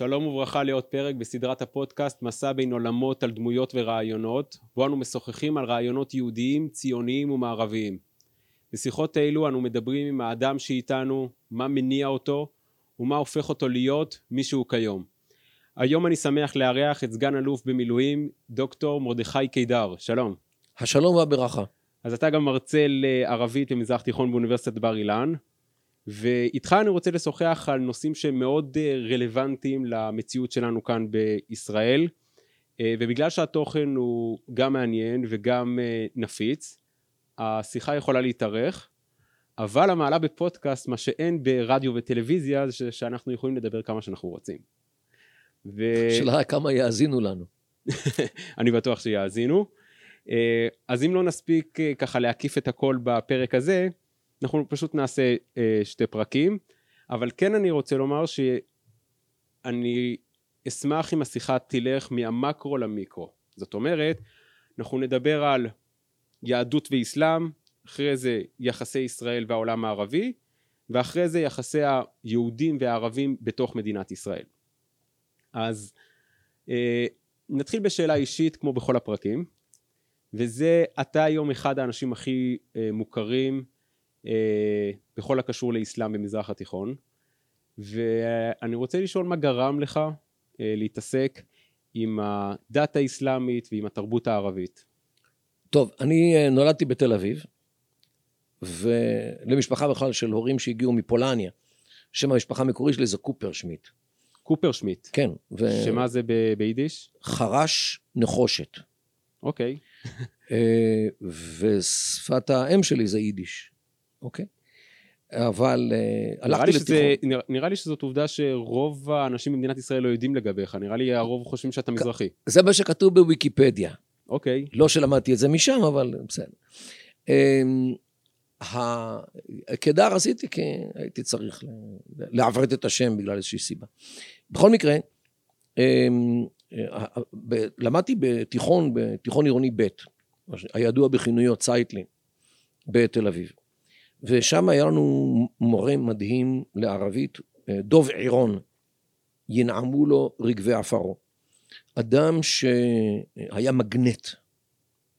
שלום וברכה לעוד פרק בסדרת הפודקאסט מסע בין עולמות על דמויות ורעיונות, בו אנו משוחחים על רעיונות יהודיים, ציוניים ומערביים. בשיחות אלו אנו מדברים עם האדם שאיתנו, מה מניע אותו ומה הופך אותו להיות מי שהוא כיום. היום אני שמח לארח את סגן אלוף במילואים, דוקטור מרדכי קידר. שלום. השלום והברכה. אז אתה גם מרצה לערבית במזרח תיכון באוניברסיטת בר אילן. ואיתך אני רוצה לשוחח על נושאים שהם מאוד אה, רלוונטיים למציאות שלנו כאן בישראל אה, ובגלל שהתוכן הוא גם מעניין וגם אה, נפיץ השיחה יכולה להתארך אבל המעלה בפודקאסט מה שאין ברדיו וטלוויזיה זה שאנחנו יכולים לדבר כמה שאנחנו רוצים. ו... שאלה כמה יאזינו לנו. אני בטוח שיאזינו. אז אם לא נספיק ככה להקיף את הכל בפרק הזה אנחנו פשוט נעשה אה, שתי פרקים, אבל כן אני רוצה לומר שאני אשמח אם השיחה תלך מהמקרו למיקרו. זאת אומרת, אנחנו נדבר על יהדות ואסלאם, אחרי זה יחסי ישראל והעולם הערבי, ואחרי זה יחסי היהודים והערבים בתוך מדינת ישראל. אז אה, נתחיל בשאלה אישית כמו בכל הפרקים, וזה אתה היום אחד האנשים הכי אה, מוכרים בכל הקשור לאסלאם במזרח התיכון ואני רוצה לשאול מה גרם לך אה, להתעסק עם הדת האסלאמית ועם התרבות הערבית. טוב, אני אה, נולדתי בתל אביב ולמשפחה בכלל של הורים שהגיעו מפולניה שם המשפחה המקורי שלי זה קופר שמיט. קופר שמיט? כן. ו... שמה זה ב- ביידיש? חרש נחושת. אוקיי. ושפת האם שלי זה יידיש. אוקיי? אבל uh, הלכתי לתיכון. שזה, נראה, נראה לי שזאת עובדה שרוב האנשים במדינת ישראל לא יודעים לגביך, נראה לי הרוב חושבים שאתה מזרחי. זה מה שכתוב בוויקיפדיה. אוקיי. לא שלמדתי את זה משם, אבל בסדר. Um, הקדר עשיתי כי הייתי צריך לעברת את השם בגלל איזושהי סיבה. בכל מקרה, um, למדתי בתיכון, בתיכון עירוני ב', הידוע בכינויו צייטלין, בתל אביב. ושם היה לנו מורה מדהים לערבית, אה, דוב עירון, ינעמו לו רגבי עפרו. אדם שהיה מגנט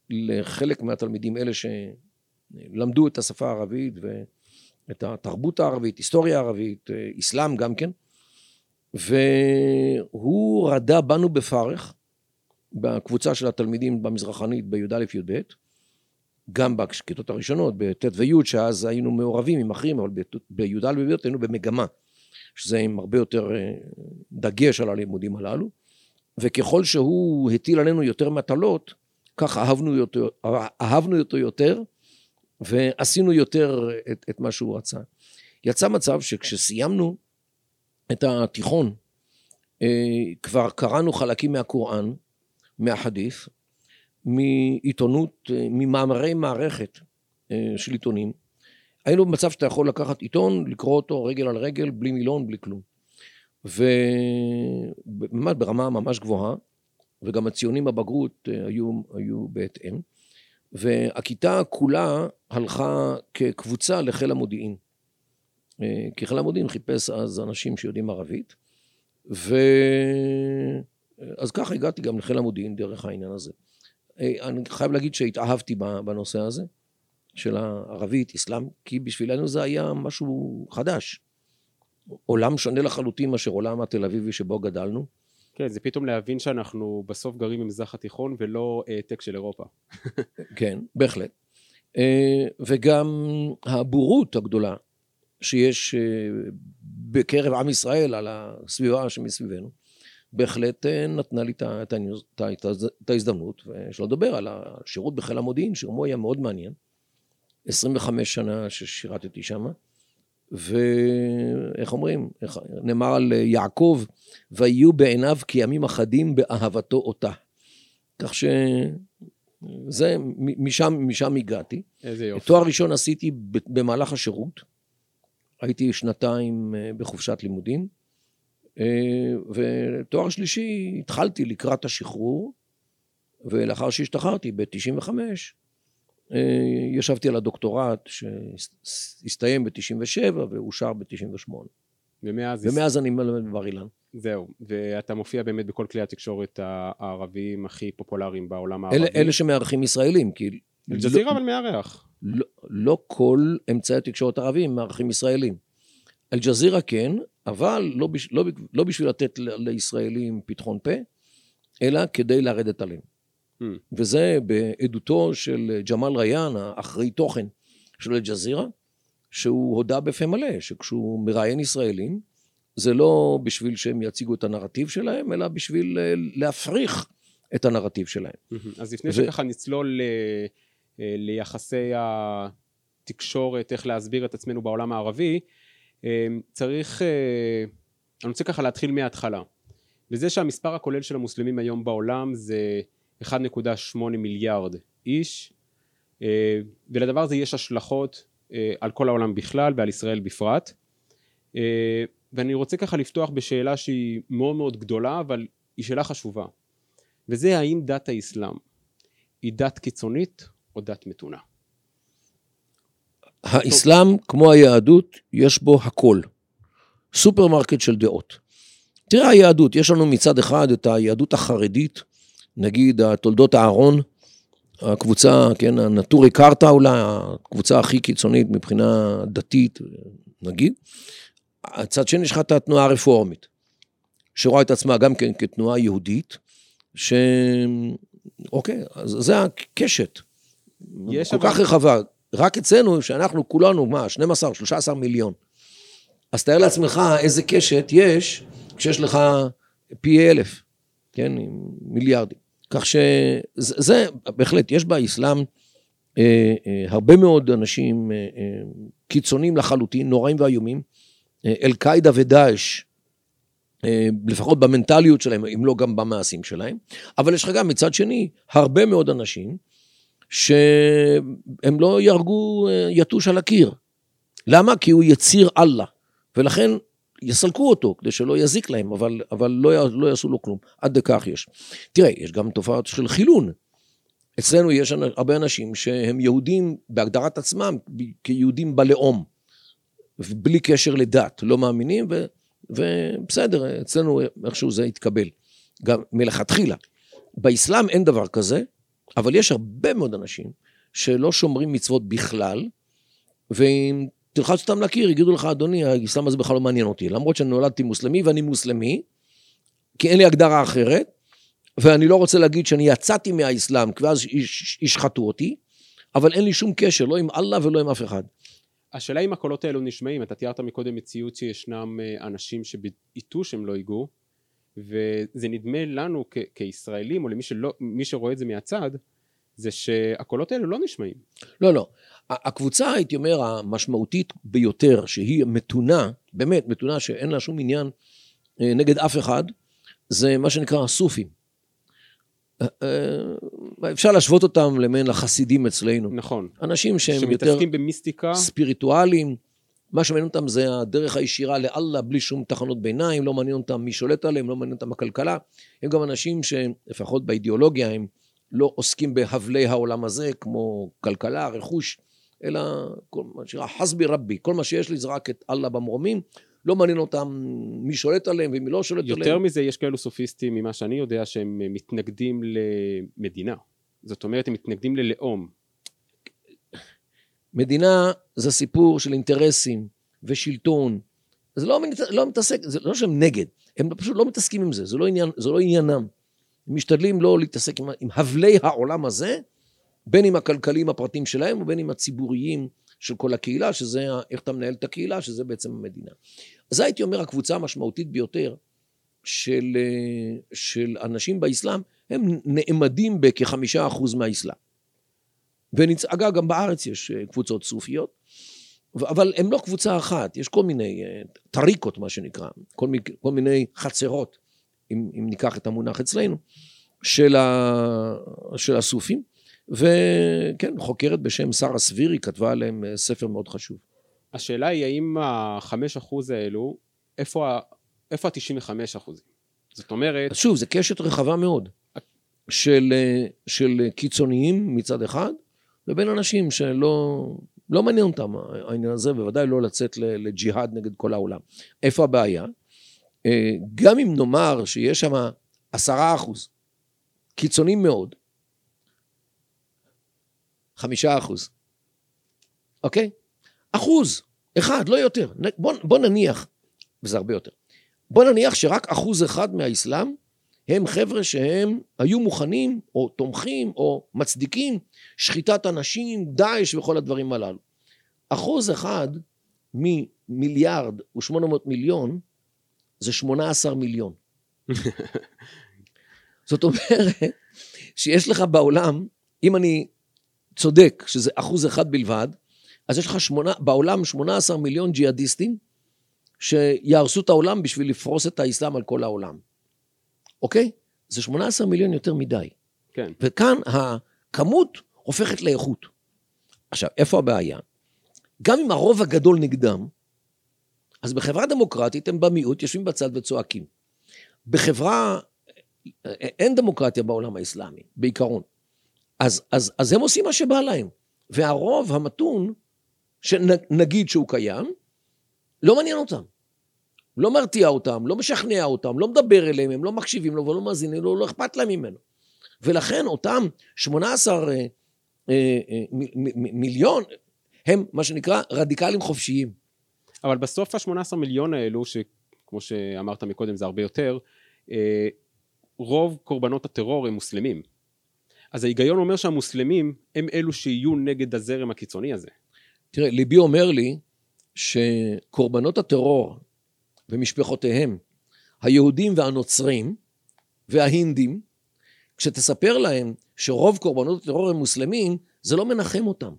לחלק מהתלמידים, אלה שלמדו את השפה הערבית ואת התרבות הערבית, היסטוריה הערבית, אסלאם גם כן, והוא רדה בנו בפרך, בקבוצה של התלמידים במזרחנית בי"א-י"ב, גם בכיתות הראשונות, בט' וי', שאז היינו מעורבים עם אחרים, אבל בי"א ובי"ב היינו במגמה, שזה עם הרבה יותר אה, דגש על הלימודים הללו, וככל שהוא הטיל עלינו יותר מטלות, כך אהבנו אותו, אהבנו אותו יותר, ועשינו יותר את, את מה שהוא רצה. יצא מצב שכשסיימנו את התיכון, אה, כבר קראנו חלקים מהקוראן, מהחדית', מעיתונות, אה, ממאמרי מערכת אה, של עיתונים. היינו במצב שאתה יכול לקחת עיתון, לקרוא אותו רגל על רגל, בלי מילון, בלי כלום. ובאמת ברמה ממש גבוהה, וגם הציונים בבגרות אה, היו, היו בהתאם. והכיתה כולה הלכה כקבוצה לחיל המודיעין. כי חיל המודיעין חיפש אז אנשים שיודעים ערבית, ו... אז ככה הגעתי גם לחיל המודיעין דרך העניין הזה. אה, אני חייב להגיד שהתאהבתי בנושא הזה, של הערבית, אסלאם, כי בשבילנו זה היה משהו חדש. עולם שונה לחלוטין מאשר עולם התל אביבי שבו גדלנו. כן, זה פתאום להבין שאנחנו בסוף גרים במזרח התיכון ולא העתק של אירופה. כן, בהחלט. אה, וגם הבורות הגדולה שיש אה, בקרב עם ישראל על הסביבה שמסביבנו. בהחלט אה, נתנה לי את ההזדמנות, ושלא לדבר על השירות בחיל המודיעין, שגם היה מאוד מעניין. 25 שנה ששירתתי שם, ואיך אומרים, איך, נאמר על יעקב, ויהיו בעיניו כימים אחדים באהבתו אותה. כך שזה, משם, משם הגעתי. איזה יופי. תואר ראשון עשיתי במהלך השירות, הייתי שנתיים אה, בחופשת לימודים. אה, ותואר שלישי התחלתי לקראת השחרור, ולאחר שהשתחררתי ב-95, אה, ישבתי על הדוקטורט שהסתיים ב-97 ואושר ב-98. ומאז... ומאז אני מלמד בבר אילן. זהו, ואתה מופיע באמת בכל כלי התקשורת הערביים הכי פופולריים בעולם הערבי. אלה, אלה שמארחים ישראלים, כי... אל-ג'זירה לא, אבל מארח. לא, לא כל אמצעי התקשורת הערביים מארחים ישראלים. אל-ג'זירה כן, אבל לא, בש, לא, לא בשביל לתת לישראלים פתחון פה, אלא כדי לרדת עליהם. Hmm. וזה בעדותו של ג'מאל ריאן, האחראי תוכן של אל-ג'זירה, שהוא הודה בפה מלא, שכשהוא מראיין ישראלים, זה לא בשביל שהם יציגו את הנרטיב שלהם, אלא בשביל אה, להפריך את הנרטיב שלהם. אז לפני ו... שככה נצלול ל... אה, ליחסי התקשורת, איך להסביר את עצמנו בעולם הערבי, אה, צריך, אני רוצה ככה להתחיל מההתחלה. וזה שהמספר הכולל של המוסלמים היום בעולם זה 1.8 מיליארד איש, ולדבר הזה יש השלכות על כל העולם בכלל ועל ישראל בפרט. ואני רוצה ככה לפתוח בשאלה שהיא מאוד מאוד גדולה, אבל היא שאלה חשובה. וזה האם דת האסלאם היא דת קיצונית או דת מתונה? האסלאם, כמו היהדות, יש בו הכל. סופרמרקט של דעות. תראה היהדות, יש לנו מצד אחד את היהדות החרדית, נגיד תולדות אהרון, הקבוצה, כן, הנטורי קרתא אולי, הקבוצה הכי קיצונית מבחינה דתית, נגיד. הצד שני יש לך את התנועה הרפורמית, שרואה את עצמה גם כן כתנועה יהודית, ש... אוקיי, אז זה הקשת. כל אבל... כך רחבה. רק אצלנו, שאנחנו כולנו, מה, 12, 13 מיליון. אז תאר לעצמך איזה קשת יש כשיש לך פי אלף, כן, מיליארדים. כך שזה, בהחלט, יש באסלאם אה, אה, הרבה מאוד אנשים אה, אה, קיצוניים לחלוטין, נוראים ואיומים, אל-קאעידה ודאעש, אה, לפחות במנטליות שלהם, אם לא גם במעשים שלהם, אבל יש לך גם מצד שני הרבה מאוד אנשים שהם לא יהרגו אה, יתוש על הקיר. למה? כי הוא יציר אללה, ולכן יסלקו אותו כדי שלא יזיק להם, אבל, אבל לא, לא יעשו לו כלום. עד דקך יש. תראה, יש גם תופעות של חילון. אצלנו יש הרבה אנשים שהם יהודים בהגדרת עצמם כיהודים בלאום. בלי קשר לדת, לא מאמינים, ו, ובסדר, אצלנו איכשהו זה התקבל, גם מלכתחילה. באסלאם אין דבר כזה, אבל יש הרבה מאוד אנשים שלא שומרים מצוות בכלל, ואם תלחץ אותם לקיר, יגידו לך, אדוני, האסלאם הזה בכלל לא מעניין אותי, למרות שאני נולדתי מוסלמי ואני מוסלמי, כי אין לי הגדרה אחרת, ואני לא רוצה להגיד שאני יצאתי מהאסלאם, כי אז ישחטו אותי, אבל אין לי שום קשר, לא עם אללה ולא עם אף אחד. השאלה אם הקולות האלו נשמעים, אתה תיארת מקודם מציאות שישנם אה, אנשים שבעיתו שהם לא ייגעו, וזה נדמה לנו כ- כישראלים, או למי שלא, שרואה את זה מהצד, זה שהקולות האלו לא נשמעים. לא, לא. הקבוצה, הייתי אומר, המשמעותית ביותר, שהיא מתונה, באמת מתונה, שאין לה שום עניין אה, נגד אף אחד, זה מה שנקרא הסופים. אה, אפשר להשוות אותם למעין החסידים אצלנו. נכון. אנשים שהם יותר... שמתעסקים במיסטיקה. ספיריטואליים. מה שמעניין אותם זה הדרך הישירה לאללה, בלי שום תחנות ביניים, לא מעניין אותם מי שולט עליהם, לא מעניין אותם הכלכלה. הם גם אנשים שלפחות באידיאולוגיה הם לא עוסקים בהבלי העולם הזה, כמו כלכלה, רכוש, אלא כל מה שנקרא חסבי רבי, כל מה שיש לי זה רק את אללה במרומים, לא מעניין אותם מי שולט עליהם ומי לא שולט יותר עליהם. יותר מזה, יש כאלו סופיסטים, ממה שאני יודע, שהם מתנגדים למדינה. זאת אומרת, הם מתנגדים ללאום. מדינה זה סיפור של אינטרסים ושלטון. זה לא, לא מתעסק, זה לא שהם נגד, הם פשוט לא מתעסקים עם זה, זה לא, עניין, זה לא עניינם. הם משתדלים לא להתעסק עם, עם הבלי העולם הזה, בין עם הכלכליים הפרטיים שלהם ובין עם הציבוריים של כל הקהילה, שזה איך אתה מנהל את הקהילה, שזה בעצם המדינה. אז הייתי אומר, הקבוצה המשמעותית ביותר של, אה, של אנשים באסלאם, הם נעמדים בכחמישה אחוז מהאסלאם. ואגב, גם בארץ יש אה, קבוצות סופיות, אבל הם לא קבוצה אחת, יש כל מיני אה, טריקות, מה שנקרא, כל מיני, כל מיני חצרות, אם, אם ניקח את המונח אצלנו, של, ה, של הסופים. וכן, חוקרת בשם שרה סבירי כתבה עליהם אה, ספר מאוד חשוב. השאלה היא האם החמש אחוז האלו, איפה ה-95 אחוזים? זאת אומרת... שוב, זו קשת רחבה מאוד של, של קיצוניים מצד אחד, לבין אנשים שלא לא מעניין אותם העניין הזה, בוודאי לא לצאת לג'יהאד נגד כל העולם. איפה הבעיה? אה, גם אם נאמר שיש שם עשרה אחוז, קיצוניים מאוד, חמישה אחוז, אוקיי? אחוז, אחד, לא יותר. בוא, בוא נניח, וזה הרבה יותר, בוא נניח שרק אחוז אחד מהאסלאם הם חבר'ה שהם היו מוכנים, או תומכים, או מצדיקים שחיטת אנשים, דאעש וכל הדברים הללו. אחוז אחד ממיליארד ושמונה מאות מיליון זה שמונה עשר מיליון. זאת אומרת שיש לך בעולם, אם אני צודק שזה אחוז אחד בלבד, אז יש לך שמונה, בעולם 18 מיליון ג'יהאדיסטים שיהרסו את העולם בשביל לפרוס את האסלאם על כל העולם. אוקיי? זה 18 מיליון יותר מדי. כן. וכאן הכמות הופכת לאיכות. עכשיו, איפה הבעיה? גם אם הרוב הגדול נגדם, אז בחברה דמוקרטית הם במיעוט, יושבים בצד וצועקים. בחברה, אין דמוקרטיה בעולם האסלאמי, בעיקרון. אז, אז, אז הם עושים מה שבא להם. והרוב המתון, שנגיד שהוא קיים, לא מעניין אותם. לא מרתיע אותם, לא משכנע אותם, לא מדבר אליהם, הם לא מקשיבים לו ולא מאזינים לו, לא אכפת להם ממנו. ולכן אותם 18 אה, אה, אה, מיליון הם מה שנקרא רדיקלים חופשיים. אבל בסוף ה-18 מיליון האלו, שכמו שאמרת מקודם זה הרבה יותר, אה, רוב קורבנות הטרור הם מוסלמים. אז ההיגיון אומר שהמוסלמים הם אלו שיהיו נגד הזרם הקיצוני הזה. תראה, ליבי אומר לי שקורבנות הטרור ומשפחותיהם, היהודים והנוצרים וההינדים, כשתספר להם שרוב קורבנות הטרור הם מוסלמים, זה לא מנחם אותם.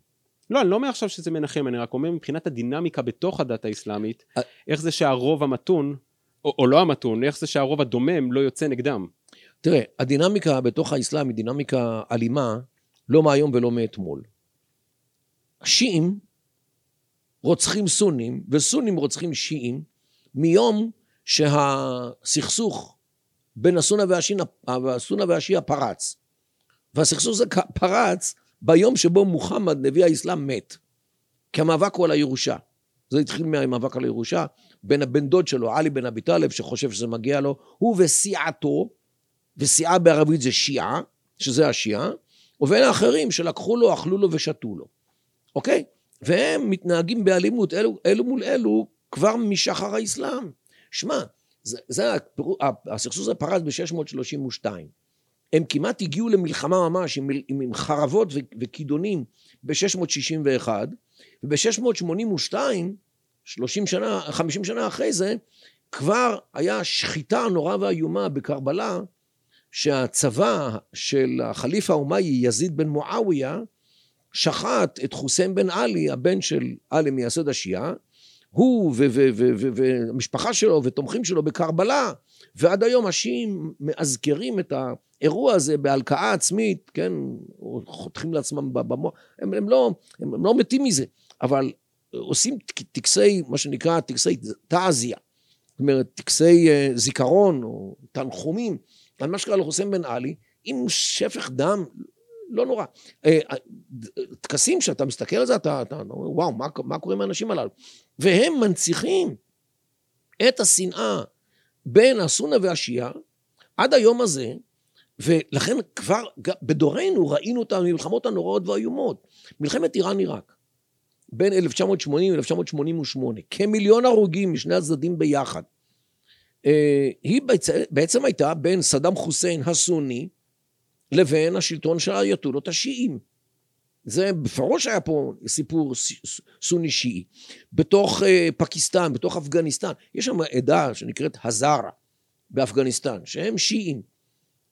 לא, אני לא אומר עכשיו שזה מנחם, אני רק אומר מבחינת הדינמיקה בתוך הדת האסלאמית, איך זה שהרוב המתון, או, או לא המתון, איך זה שהרוב הדומם לא יוצא נגדם. תראה, הדינמיקה בתוך האסלאם היא דינמיקה אלימה, לא מהיום ולא מאתמול. השיעים רוצחים סונים, וסונים רוצחים שיעים, מיום שהסכסוך בין הסונה והסונה והשיעה פרץ. והסכסוך הזה פרץ ביום שבו מוחמד, נביא האסלאם, מת. כי המאבק הוא על הירושה. זה התחיל מהמאבק על הירושה בין הבן דוד שלו, עלי בן אבי טלב, שחושב שזה מגיע לו, הוא וסיעתו, וסיעה בערבית זה שיעה, שזה השיעה, ובין האחרים שלקחו לו, אכלו לו ושתו לו. אוקיי? והם מתנהגים באלימות, אלו, אלו מול אלו, כבר משחר האסלאם. שמע, זה, זה, הסכסוך הזה פרץ ב-632. הם כמעט הגיעו למלחמה ממש עם, עם, עם חרבות וכידונים ב-661, וב-682, 30 שנה, 50 שנה אחרי זה, כבר היה שחיטה נורא ואיומה בקרבלה, שהצבא של החליף האומאי יזיד בן מועאוויה, שחט את חוסיין בן עלי, הבן של עלי מייסד השיעה, הוא והמשפחה שלו ותומכים שלו בקרבלה, ועד היום השיעים מאזכרים את האירוע הזה בהלקאה עצמית, כן, חותכים לעצמם במוח, הם, הם, לא, הם, הם לא מתים מזה, אבל עושים טקסי, מה שנקרא טקסי תעזיה, זאת אומרת טקסי אה, זיכרון או תנחומים. על מה שקרה לחוסיין בן עלי, עם שפך דם לא נורא. אה, אה, טקסים שאתה מסתכל על זה, אתה, אתה אומר, וואו, מה, מה קורה עם האנשים הללו? והם מנציחים את השנאה בין הסונה והשיעה עד היום הזה, ולכן כבר בדורנו ראינו את המלחמות הנוראות והאיומות. מלחמת איראן-עיראק, בין 1980 ל-1988, כמיליון הרוגים משני הצדדים ביחד. אה, היא בעצם הייתה בין סדאם חוסיין הסוני לבין השלטון של האייתולות השיעים. זה בפירוש היה פה סיפור סוני שיעי. בתוך אה, פקיסטן, בתוך אפגניסטן, יש שם עדה שנקראת הזרה באפגניסטן, שהם שיעים,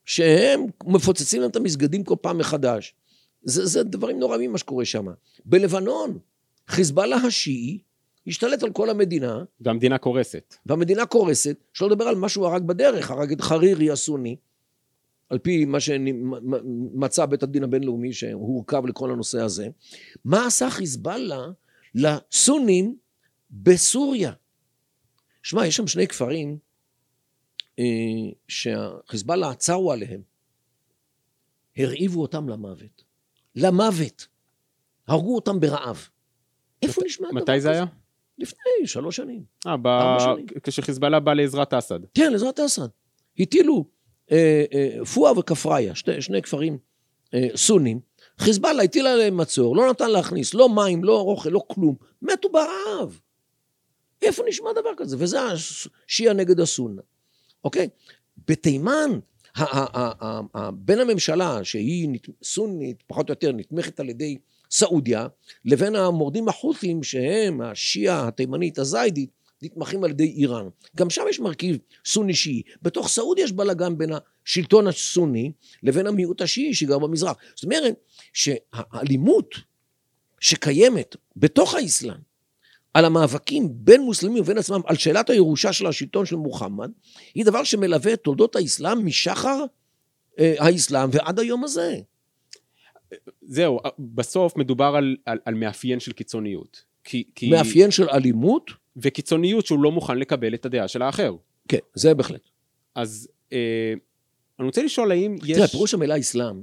שהם מפוצצים להם את המסגדים כל פעם מחדש. זה, זה דברים נוראים מה שקורה שם. בלבנון, חיזבאללה השיעי השתלט על כל המדינה. והמדינה קורסת. והמדינה קורסת, שלא לדבר על מה שהוא הרג בדרך, הרג את חרירי הסוני, על פי מה שמצא בית הדין הבינלאומי שהורכב לכל הנושא הזה, מה עשה חיזבאללה לסונים בסוריה? שמע, יש שם שני כפרים אה, שהחיזבאללה עצרו עליהם, הרעיבו אותם למוות. למוות. הרגו אותם ברעב. איפה מת... נשמע דבר כזה? מתי זה היה? לפני שלוש שנים. אה, ב... כשחיזבאללה בא לעזרת אסד. כן, לעזרת אסד. הטילו פואה וכפריה, שני, שני כפרים אה, סונים. חיזבאללה הטיל עליהם מצור, לא נתן להכניס לא מים, לא אוכל, לא כלום. מתו ברעב. איפה נשמע דבר כזה? וזה השיעה נגד הסונה. אוקיי? בתימן, בין הממשלה, שהיא סונית, פחות או יותר נתמכת על ידי סעודיה, לבין המורדים החות'ים, שהם השיעה התימנית הזיידית, נתמכים על ידי איראן. גם שם יש מרכיב סוני שיעי. בתוך סעודיה יש בלאגן בין השלטון הסוני לבין המיעוט השיעי שגר במזרח. זאת אומרת שהאלימות שקיימת בתוך האסלאם על המאבקים בין מוסלמים ובין עצמם על שאלת הירושה של השלטון של מוחמד, היא דבר שמלווה את תולדות האסלאם משחר אה, האסלאם ועד היום הזה. זהו, בסוף מדובר על, על, על מאפיין של קיצוניות. כי, כי... מאפיין של אלימות, וקיצוניות שהוא לא מוכן לקבל את הדעה של האחר. כן, זה בהחלט. אז אה, אני רוצה לשאול האם יש... תראה, פירוש המילה אסלאם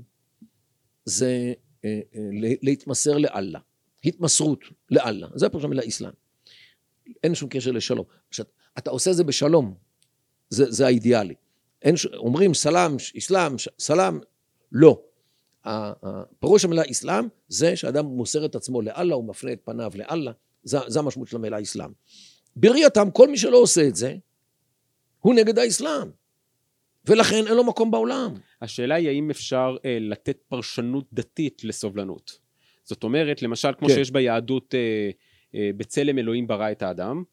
זה אה, אה, לה- להתמסר לאללה. התמסרות לאללה. זה פירוש המילה אסלאם. אין שום קשר לשלום. עכשיו, אתה עושה זה בשלום, זה, זה האידיאלי. אין, ש- אומרים סלאם, אסלאם, סלאם, לא. פירוש המילה אסלאם זה שאדם מוסר את עצמו לאללה, הוא מפנה את פניו לאללה, זה, זה המשמעות של המילה אסלאם. בראייתם, כל מי שלא עושה את זה, הוא נגד האסלאם. ולכן אין לו מקום בעולם. השאלה היא האם אפשר אה, לתת פרשנות דתית לסובלנות. זאת אומרת, למשל, כמו כן. שיש ביהדות אה, אה, בצלם אלוהים ברא את האדם,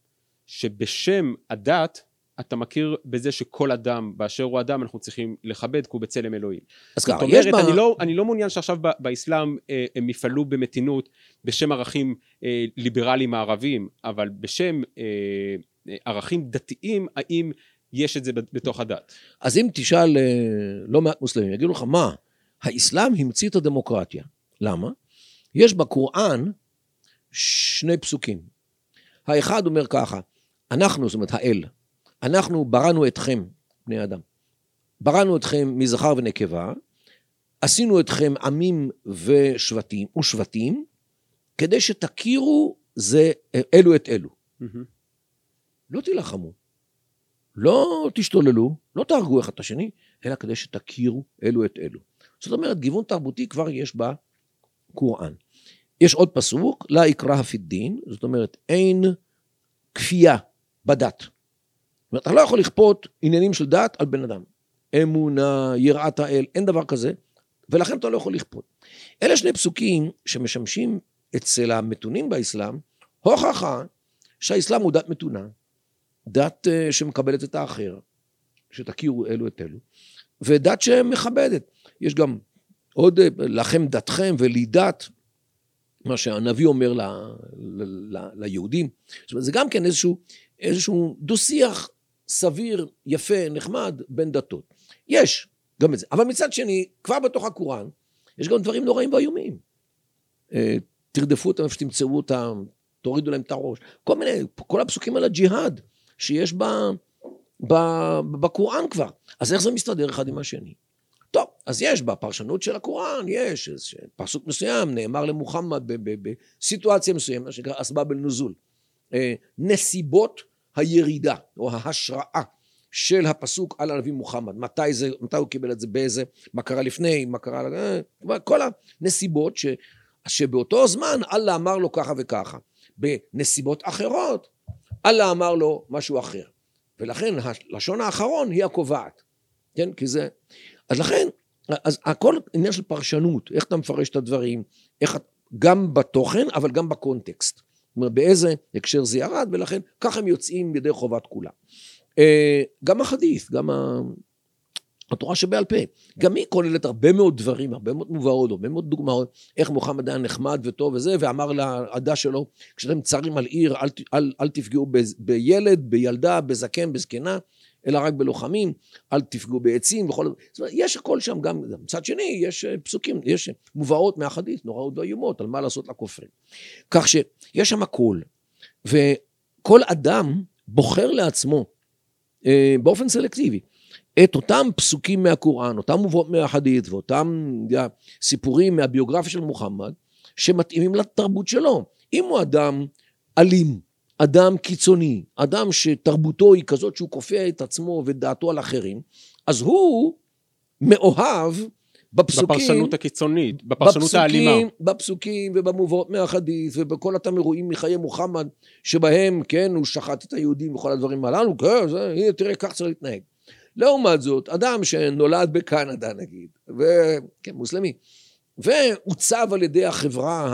שבשם הדת אתה מכיר בזה שכל אדם באשר הוא אדם אנחנו צריכים לכבד כי הוא בצלם אלוהים. אז זאת ככה, יש אומרת, בה... אני לא, אני לא מעוניין שעכשיו ב- באסלאם אה, הם יפעלו במתינות בשם ערכים אה, ליברליים מערביים, אבל בשם אה, אה, ערכים דתיים, האם יש את זה בתוך הדת? אז אם תשאל אה, לא מעט מוסלמים, יגידו לך, מה, האסלאם המציא את הדמוקרטיה. למה? יש בקוראן שני פסוקים. האחד אומר ככה, אנחנו, זאת אומרת האל, אנחנו בראנו אתכם, בני אדם. בראנו אתכם מזכר ונקבה, עשינו אתכם עמים ושבטים, ושבטים, כדי שתכירו זה אלו את אלו. לא תילחמו, לא תשתוללו, לא תהרגו אחד את השני, אלא כדי שתכירו אלו את אלו. זאת אומרת, גיוון תרבותי כבר יש בקוראן. יש עוד פסוק, לה יקרא הפידין, זאת אומרת, אין כפייה בדת. אומרת, אתה לא יכול לכפות עניינים של דת על בן אדם. אמונה, יראת האל, אין דבר כזה, ולכן אתה לא יכול לכפות. אלה שני פסוקים שמשמשים אצל המתונים באסלאם, הוכחה שהאסלאם הוא דת מתונה, דת אה, שמקבלת את האחר, שתכירו אלו את אלו, ודת שמכבדת. יש גם עוד, אה, לכם דתכם ולי דת, מה שהנביא אומר ל, ל, ל, ליהודים. זאת אומרת, זה גם כן איזשהו, איזשהו דו-שיח סביר, יפה, נחמד, בין דתות. יש גם את זה. אבל מצד שני, כבר בתוך הקוראן, יש גם דברים נוראים ואיומים. אה, תרדפו אותם איפה שתמצאו אותם, תורידו להם את הראש. כל מיני, כל הפסוקים על הג'יהאד שיש ב, ב, בקוראן כבר. אז איך זה מסתדר אחד עם השני? טוב, אז יש בפרשנות של הקוראן, יש איזה פסוק מסוים, נאמר למוחמד ב- ב- בסיטואציה מסוימת, מה שנקרא אסבאב אל-נוזול. אה, נסיבות הירידה, או ההשראה של הפסוק על הנביא מוחמד. מתי, זה, מתי הוא קיבל את זה, באיזה, מה קרה לפני, מה קרה... אה, כל הנסיבות ש, שבאותו זמן אללה אמר לו ככה וככה. בנסיבות אחרות, אללה אמר לו משהו אחר. ולכן הלשון האחרון היא הקובעת. כן? כי זה... אז לכן, אז הכל עניין של פרשנות, איך אתה מפרש את הדברים, איך, גם בתוכן, אבל גם בקונטקסט. אומרת, באיזה הקשר זה ירד, ולכן ככה הם יוצאים ידי חובת כולם. אה, גם החדית', גם ה... התורה שבעל פה, גם היא כוללת הרבה מאוד דברים, הרבה מאוד מובאות, הרבה מאוד דוגמאות, איך מוחמד היה נחמד וטוב וזה, ואמר לעדה שלו, כשאתם צרים על עיר, אל, אל, אל תפגעו ב, בילד, בילדה, בזקן, בזקנה, אלא רק בלוחמים, אל תפגעו בעצים וכל... זאת אומרת, יש הכל שם גם, מצד שני, יש פסוקים, יש מובאות מהחדית' נוראות ואיומות על מה לעשות לכופרים. כך שיש שם הכל, וכל אדם בוחר לעצמו, אה, באופן סלקטיבי, את אותם פסוקים מהקוראן, אותם מובאות מהחדית' ואותם יודע, סיפורים מהביוגרפיה של מוחמד, שמתאימים לתרבות שלו. אם הוא אדם אלים, אדם קיצוני, אדם שתרבותו היא כזאת שהוא כופה את עצמו ודעתו על אחרים, אז הוא מאוהב בפסוקים, בפרשנות הקיצונית, בפרשנות האלימה. בפסוקים, בפסוקים ובמובאות מהחדית' ובכל אותם אירועים מחיי מוחמד שבהם, כן, הוא שחט את היהודים וכל הדברים הללו, כן, זה, הנה תראה, כך צריך להתנהג. לעומת זאת, אדם שנולד בקנדה נגיד, וכן, מוסלמי, ועוצב על ידי החברה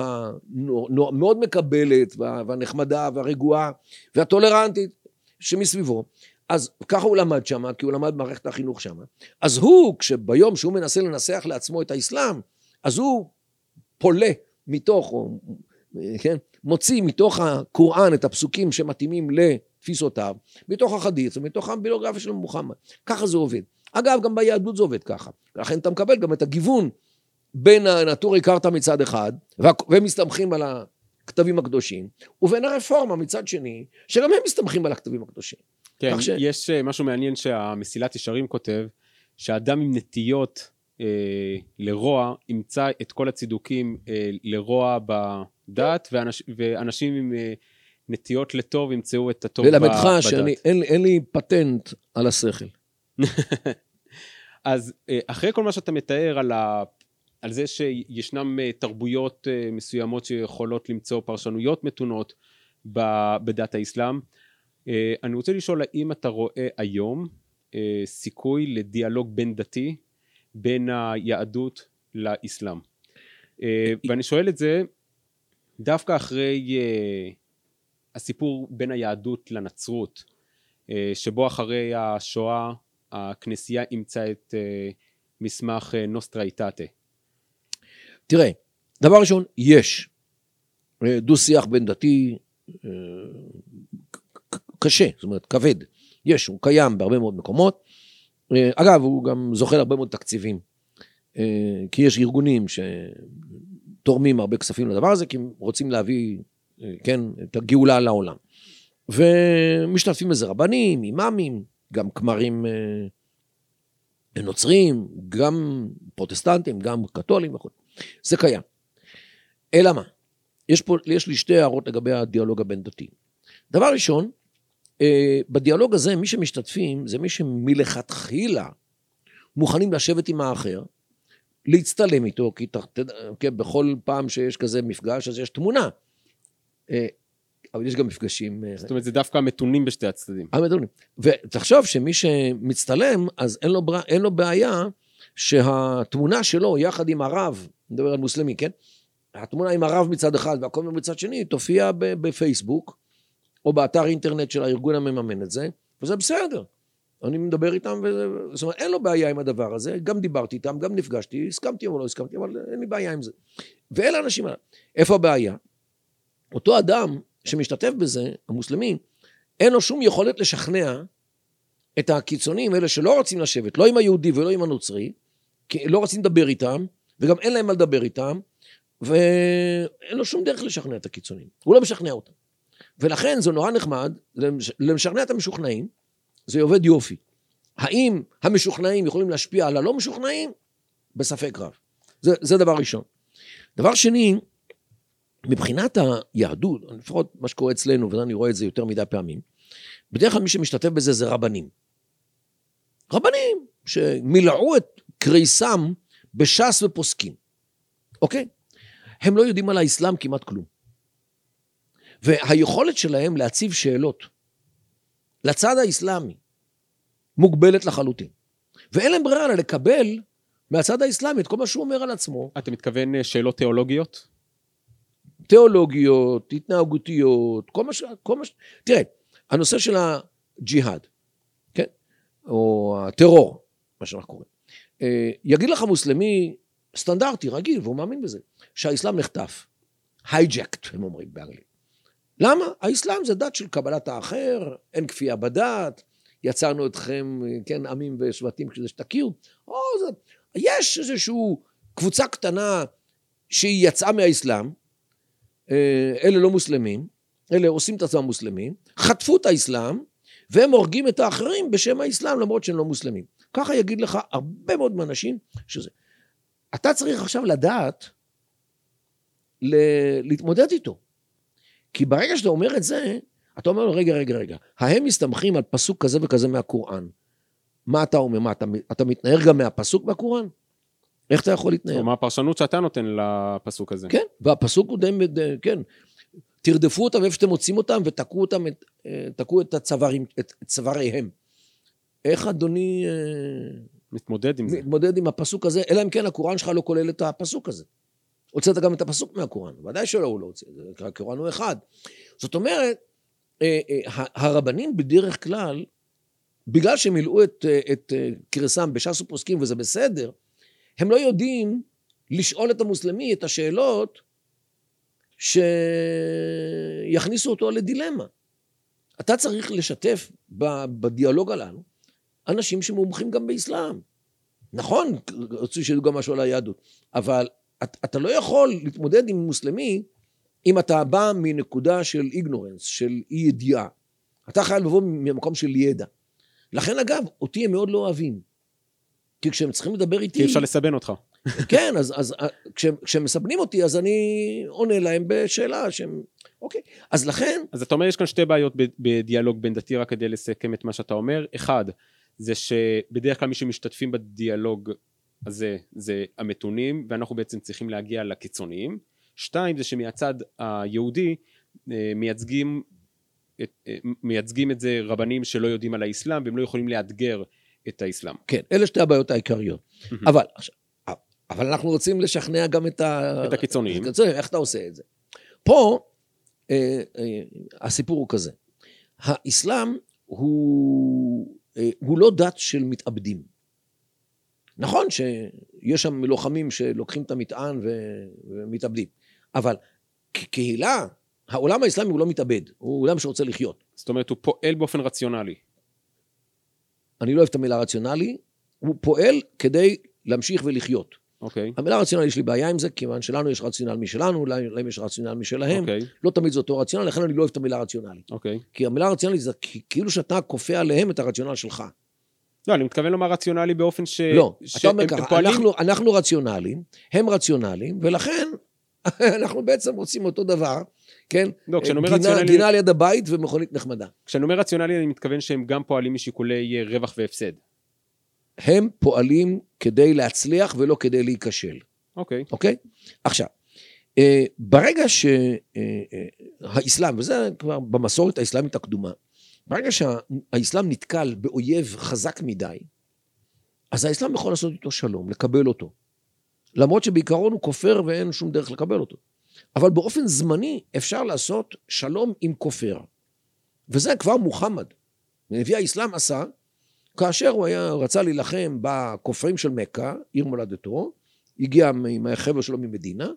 המאוד מקבלת והנחמדה והרגועה והטולרנטית שמסביבו, אז ככה הוא למד שם, כי הוא למד מערכת החינוך שם. אז הוא, כשביום שהוא מנסה לנסח לעצמו את האסלאם, אז הוא פולה מתוך, או, כן, מוציא מתוך הקוראן את הפסוקים שמתאימים לתפיסותיו, מתוך החדית' ומתוך הביוגרפיה של מוחמד. ככה זה עובד. אגב, גם ביהדות זה עובד ככה. לכן אתה מקבל גם את הגיוון בין הנטורי קרתא מצד אחד, והם מסתמכים על הכתבים הקדושים, ובין הרפורמה מצד שני, שגם הם מסתמכים על הכתבים הקדושים. כן, ש... יש אה, משהו מעניין שהמסילת ישרים כותב, שאדם עם נטיות אה, לרוע ימצא את כל הצידוקים אה, לרוע בדת, ואנש, ואנשים עם אה, נטיות לטוב ימצאו את הטוב בדת. ללמדך שאין לי פטנט על השכל. אז אה, אחרי כל מה שאתה מתאר על, ה, על זה שישנם אה, תרבויות מסוימות שיכולות למצוא פרשנויות מתונות בדת האסלאם, אה, אני רוצה לשאול האם אתה רואה היום אה, סיכוי לדיאלוג בין דתי בין היהדות לאסלאם. אה, ואני שואל את זה דווקא אחרי הסיפור בין היהדות לנצרות, שבו אחרי השואה הכנסייה אימצה את מסמך נוסטרייטטה. תראה, דבר ראשון, יש דו שיח בין דתי, קשה, זאת אומרת כבד. יש, הוא קיים בהרבה מאוד מקומות. אה, אגב, הוא גם זוכה להרבה מאוד תקציבים. אה, כי יש ארגונים שתורמים הרבה כספים לדבר הזה, כי הם רוצים להביא, אה, כן, את הגאולה לעולם. ומשתתפים בזה רבנים, אימאמים, גם כמרים נוצרים, גם פרוטסטנטים, גם קתולים וכו'. זה קיים. אלא מה? יש, פה, יש לי שתי הערות לגבי הדיאלוג הבין דתי. דבר ראשון, אה, בדיאלוג הזה, מי שמשתתפים זה מי שמלכתחילה מוכנים לשבת עם האחר, להצטלם איתו, כי תדע, כן, בכל פעם שיש כזה מפגש, אז יש תמונה. אה, אבל יש גם מפגשים... אה, זאת אומרת, זה דווקא המתונים בשתי הצדדים. המתונים. ותחשוב שמי שמצטלם, אז אין לו, אין לו בעיה שהתמונה שלו, יחד עם הרב, נדבר על מוסלמי, כן? התמונה עם הרב מצד אחד והכל מצד שני, תופיע בפייסבוק, או באתר אינטרנט של הארגון המממן את זה, וזה בסדר. אני מדבר איתם, וזה, זאת אומרת, אין לו בעיה עם הדבר הזה, גם דיברתי איתם, גם נפגשתי, הסכמתי או לא הסכמתי, אבל אין לי בעיה עם זה. ואלה האנשים. איפה הבעיה? אותו אדם שמשתתף בזה, המוסלמי, אין לו שום יכולת לשכנע את הקיצונים, אלה שלא רוצים לשבת, לא עם היהודי ולא עם הנוצרי, כי לא רוצים לדבר איתם, וגם אין להם מה לדבר איתם, ואין לו שום דרך לשכנע את הקיצונים. הוא לא משכנע אותם. ולכן זה נורא נחמד, למשכנע את המשוכנעים, זה עובד יופי. האם המשוכנעים יכולים להשפיע על הלא משוכנעים? בספק רב. זה, זה דבר ראשון. דבר שני, מבחינת היהדות, לפחות מה שקורה אצלנו, ואני רואה את זה יותר מדי פעמים, בדרך כלל מי שמשתתף בזה זה רבנים. רבנים שמילאו את קריסם בש"ס ופוסקים, אוקיי? הם לא יודעים על האסלאם כמעט כלום. והיכולת שלהם להציב שאלות לצד האסלאמי מוגבלת לחלוטין. ואין להם ברירה אלא לקבל מהצד האסלאמי את כל מה שהוא אומר על עצמו. אתה מתכוון אה, שאלות תיאולוגיות? תיאולוגיות, התנהגותיות, כל מה ש... כל מה ש... תראה, הנושא של הג'יהאד, כן? או הטרור, מה שאנחנו קוראים. אה, יגיד לך מוסלמי סטנדרטי, רגיל, והוא מאמין בזה, שהאסלאם נחטף. הייג'קט, הם אומרים באנגלית. למה? האסלאם זה דת של קבלת האחר, אין כפייה בדת, יצרנו אתכם, כן, עמים ושבטים כדי שתכירו. או, זה, יש איזושהי קבוצה קטנה שהיא יצאה מהאסלאם, אה, אלה לא מוסלמים, אלה עושים את עצמם מוסלמים, חטפו את האסלאם, והם הורגים את האחרים בשם האסלאם למרות שהם לא מוסלמים. ככה יגיד לך הרבה מאוד מהאנשים שזה. אתה צריך עכשיו לדעת להתמודד איתו. כי ברגע שאתה אומר את זה, אתה אומר לו, רגע, רגע, רגע, ההם מסתמכים על פסוק כזה וכזה מהקוראן. מה אתה אומר? מה, אתה, אתה מתנער גם מהפסוק מהקוראן? איך אתה יכול להתנער? מה הפרשנות שאתה נותן לפסוק הזה? כן, והפסוק הוא די, די כן. תרדפו אותם איפה שאתם מוצאים אותם ותקעו אותם, את, אה, תקעו את, הצווארים, את צוואריהם. איך אדוני אה, מתמודד עם זה? מתמודד עם הפסוק הזה, אלא אם כן הקוראן שלך לא כולל את הפסוק הזה. הוצאת גם את הפסוק מהקוראן, ודאי שלא, הוא לא הוציא, הקוראן הוא אחד. זאת אומרת, אה, הרבנים בדרך כלל, בגלל שהם מילאו את, את קרסם בש"ס ופוסקים וזה בסדר, הם לא יודעים לשאול את המוסלמי את השאלות שיכניסו אותו לדילמה. אתה צריך לשתף בדיאלוג הללו אנשים שמומחים גם באסלאם. נכון, רצו שידעו גם משהו על היהדות, אבל אתה, אתה לא יכול להתמודד עם מוסלמי אם אתה בא מנקודה של איגנורנס, של אי ידיעה. אתה חייב לבוא ממקום של ידע. לכן אגב, אותי הם מאוד לא אוהבים. כי כשהם צריכים לדבר איתי... כי אפשר לסבן אותך. כן, אז, אז כשהם, כשהם מסבנים אותי, אז אני עונה להם בשאלה שהם... אוקיי, אז לכן... אז אתה אומר, יש כאן שתי בעיות בדיאלוג בין דתי, רק כדי לסכם את מה שאתה אומר. אחד, זה שבדרך כלל מי שמשתתפים בדיאלוג הזה זה המתונים, ואנחנו בעצם צריכים להגיע לקיצוניים. שתיים, זה שמהצד היהודי אה, מייצגים את, אה, מייצגים את זה רבנים שלא יודעים על האסלאם, והם לא יכולים לאתגר את האסלאם. כן, אלה שתי הבעיות העיקריות. אבל, אבל אנחנו רוצים לשכנע גם את, ה... את הקיצוניים. איך אתה עושה את זה? פה אה, אה, הסיפור הוא כזה. האסלאם הוא, אה, הוא לא דת של מתאבדים. נכון שיש שם לוחמים שלוקחים את המטען ו... ומתאבדים, אבל כקהילה, העולם האסלאמי הוא לא מתאבד, הוא עולם שרוצה לחיות. זאת אומרת, הוא פועל באופן רציונלי. אני לא אוהב את המילה רציונלי, הוא פועל כדי להמשיך ולחיות. אוקיי. המילה רציונל, יש לי בעיה עם זה, כיוון שלנו יש רציונל משלנו, להם יש רציונל משלהם. אוקיי. לא תמיד זה אותו רציונל, לכן אני לא אוהב את המילה רציונלי. אוקיי. כי המילה רציונלית זה כאילו שאתה כופה עליהם את הרציונל שלך. לא, אני מתכוון לומר רציונלי באופן ש... לא, ש... אתה אומר ככה, פועלים... אנחנו, אנחנו רציונליים, הם רציונליים, ולכן אנחנו בעצם רוצים אותו דבר, כן? לא, כשאני אומר גינה, רציונלי... גינה על יד הבית ומכונית נחמדה. כשאני אומר רציונלי, אני מתכוון שהם גם פועלים משיקולי רווח והפסד. הם פועלים כדי להצליח ולא כדי להיכשל. אוקיי. אוקיי? עכשיו, אה, ברגע שהאסלאם, וזה כבר במסורת האסלאמית הקדומה, ברגע שהאסלאם נתקל באויב חזק מדי, אז האסלאם יכול לעשות איתו שלום, לקבל אותו. למרות שבעיקרון הוא כופר ואין שום דרך לקבל אותו. אבל באופן זמני אפשר לעשות שלום עם כופר. וזה כבר מוחמד, נביא האסלאם עשה, כאשר הוא היה, רצה להילחם בכופרים של מכה, עיר מולדתו, הגיע עם החבר'ה שלו ממדינה,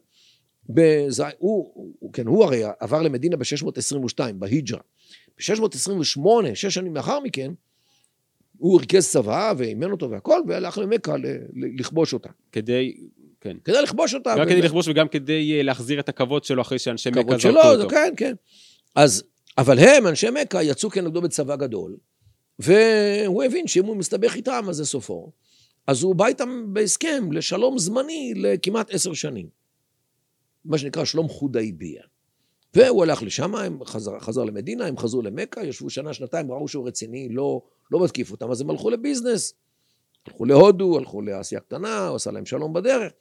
בזה, הוא, הוא, כן, הוא הרי עבר למדינה ב-622, בהיג'רה. ב-628, שש שנים לאחר מכן, הוא ריכז צבא ואימן אותו והכל, והלך למכה לכבוש אותה. כדי, כן. כדי לכבוש אותה. גם ו... כדי לכבוש וגם כדי אה, להחזיר את הכבוד שלו אחרי שאנשי מכה זרקו שלו, אותו. כן, כן. אז, אבל הם, אנשי מכה, יצאו כנגדו בצבא גדול, והוא הבין שאם הוא מסתבך איתם, אז זה סופו. אז הוא בא איתם בהסכם לשלום זמני לכמעט עשר שנים. מה שנקרא שלום חודייביה. והוא הלך לשם, הם חזר, חזר למדינה, הם חזרו למכה, ישבו שנה, שנתיים, ראו שהוא רציני, לא, לא מתקיף אותם, אז הם הלכו לביזנס. הלכו להודו, הלכו לאסיה קטנה, הוא עשה להם שלום בדרך.